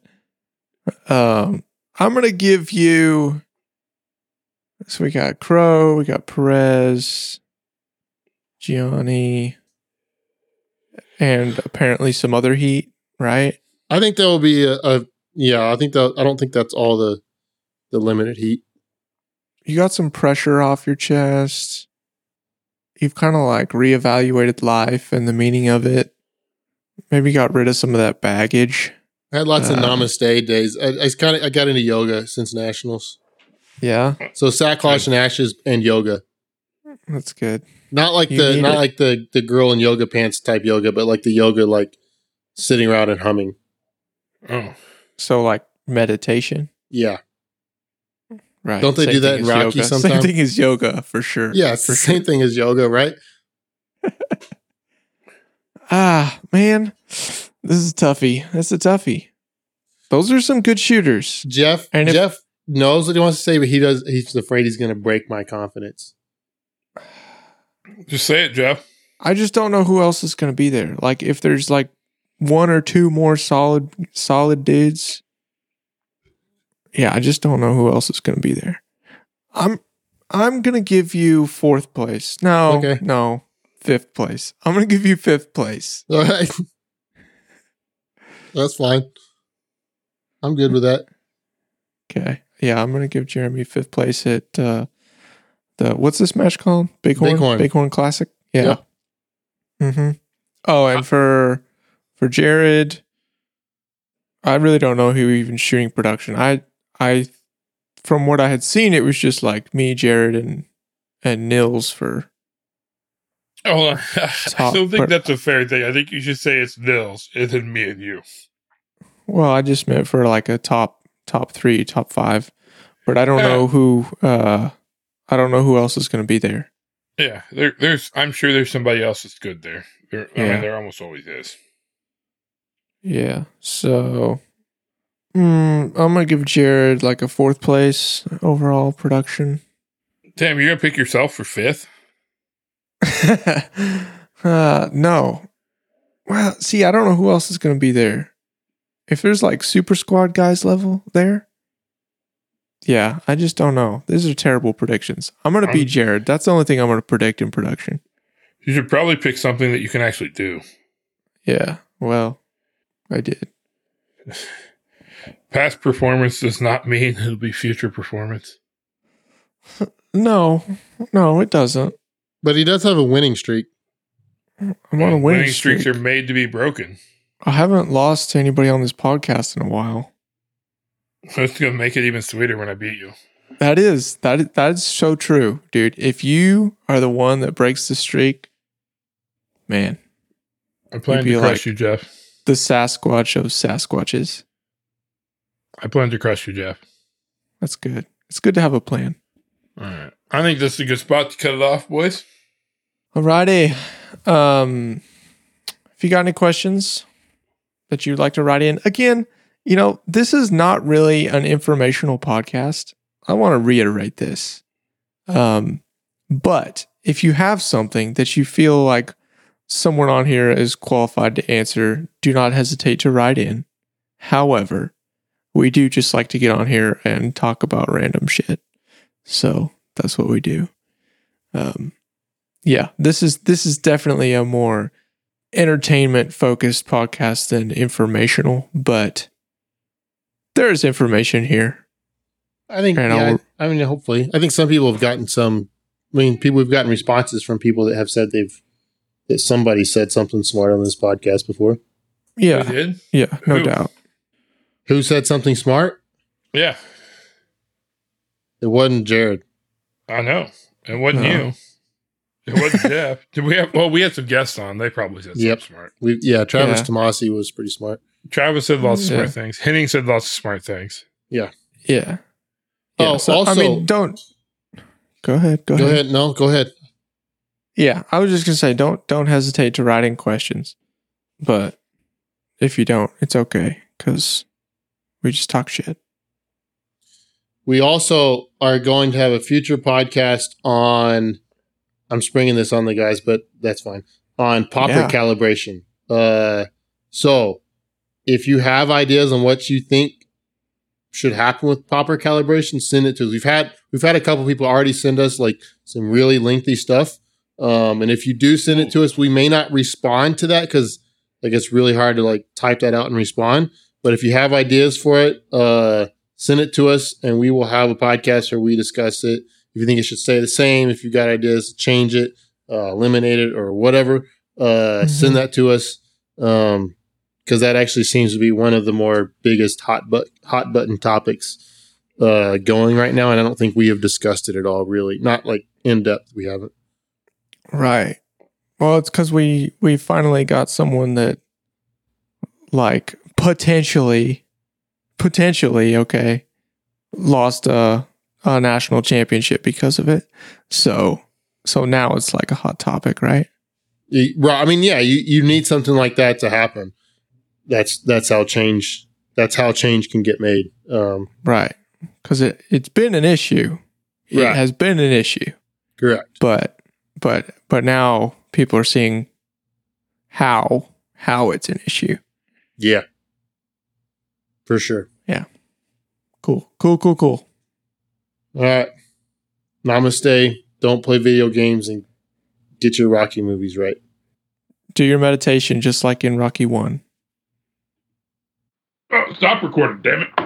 Um, I'm going to give you. So we got Crow, we got Perez, Gianni, and apparently some other heat, right? I think there will be a, a yeah. I think that I don't think that's all the the limited heat. You got some pressure off your chest. You've kind of like reevaluated life and the meaning of it. Maybe got rid of some of that baggage. I had lots of Uh, namaste days. I, I kind of I got into yoga since nationals. Yeah, So sackcloth and ashes and yoga. that's good. Not like You the not it. like the the girl in yoga pants type yoga, but like the yoga like sitting around and humming. Oh, So like meditation, Yeah, right? Don't they do that in Rocky yoga. [LAUGHS] sometime? Same thing as yoga for sure. yeah. It's for the same thing as yoga, right? [LAUGHS] Ah, man, this is a toughie. That's a toughie. Those are some good shooters. Jeff And if- Jeff knows what he wants to say, but he does. He's afraid he's going to break my confidence. just say it, Jeff. I just don't know who else is going to be there. Like if there's like one or two more solid solid dudes. Yeah, I just don't know who else is going to be there. I'm I'm going to give you fourth place. No, Okay. no, fifth place. I'm going to give you fifth place. All right, that's fine. I'm good with that. Okay. Yeah, I'm going to give Jeremy fifth place at uh the what's this match called? Bighorn Bighorn. Bighorn Classic. Yeah. Yep. Mm-hmm. Oh, and for for Jared, I really don't know who even shooting production. I I from what I had seen, it was just like me, Jared, and and Nils for Oh, [LAUGHS] I don't think per- that's a fair thing. I think you should say it's Nils and then me and you. well, I just meant for like a top top three, top five. But I don't Yeah. know who uh I don't know who else is gonna be there. Yeah, there, there's. I'm sure there's somebody else that's good there. There, I Yeah. mean, there almost always is. Yeah. So mm, I'm gonna give Jared like a fourth place overall production. Damn, you're gonna pick yourself for fifth? [LAUGHS] uh, no. Well, see, I don't know who else is gonna be there. If there's like super squad guys level there, Yeah, I just don't know. These are terrible predictions. I'm gonna be I'm- Jared. That's the only thing I'm gonna predict in production. You should probably pick something that you can actually do. Yeah. Well, I did. [LAUGHS] Past performance does not mean [LAUGHS] it'll be future performance. No, no, it doesn't. But he does have a winning streak. I'm on a winning, streak. streaks are made to be broken. I haven't lost to anybody on this podcast in a while. That's gonna make it even sweeter when I beat you. That is that is, that is so true, dude. If you are the one that breaks the streak, man, I plan You'd to crush like- you, Jeff. the Sasquatch of Sasquatches. I plan to crush you, Jeff. That's good. It's good to have a plan. All right. I think this is a good spot to cut it off, boys. Alrighty. Um, if you got any questions that you'd like to write in, again, you know, this is not really an informational podcast. I want to reiterate this. Um, but if you have something that you feel like someone on here is qualified to answer, do not hesitate to write in. However, we do just like to get on here and talk about random shit. So that's what we do. Um, yeah, this is this is definitely a more entertainment focused podcast than informational, but there is information here. I think. Yeah, I'll- I mean, hopefully, I think some people have gotten some. I mean, people we've gotten responses from people that have said they've that somebody said something smart on this podcast before. You Yeah, did? yeah, no Who? doubt. Who said something smart? Yeah, It wasn't Jared. I know. It wasn't No. you. It wasn't [LAUGHS] Jeff. Did we have? Well, we had some guests on. They probably said Yep. something smart. We yeah, Travis Yeah. Tomasi was pretty smart. Travis said lots of Yeah. smart things. Henning said lots of smart things. Yeah. Yeah. Oh, so, I also- mean, don't go ahead. Go, Go ahead. ahead. No, go ahead. Yeah, I was just gonna say, don't don't hesitate to write in questions, but if you don't, it's okay because we just talk shit. We also are going to have a future podcast on. I'm springing this on the guys, but that's fine. On popper Yeah. calibration. Uh, so if you have ideas on what you think should happen with popper calibration, send it to us. We've had we've had a couple people already send us like some really lengthy stuff. Um, and if you do send it to us, we may not respond to that because like it's really hard to like type that out and respond. But if you have ideas for it, uh, send it to us and we will have a podcast where we discuss it. If you think it should stay the same, if you got ideas to change it, uh, eliminate it, or whatever, uh, Mhm. send that to us. Um, because that actually seems to be one of the more biggest hot but hot button topics uh, going right now, and I don't think we have discussed it at all. Really, not like in depth. We haven't. Right. Well, it's because we we finally got someone that, like, potentially, potentially, okay, lost a a national championship because of it. So so now it's like a hot topic, right? Well, I mean, yeah, you, you need something like that to happen. That's that's how change. That's how change can get made. Um, Right. Because it it's been an issue. It Right. has been an issue, correct. but but but now people are seeing how how it's an issue. Yeah. For sure. Yeah. Cool. Cool. Cool. Cool. All right. Namaste. Don't play video games and get your Rocky movies right. Do your meditation just like in Rocky One. Oh, stop recording, damn it.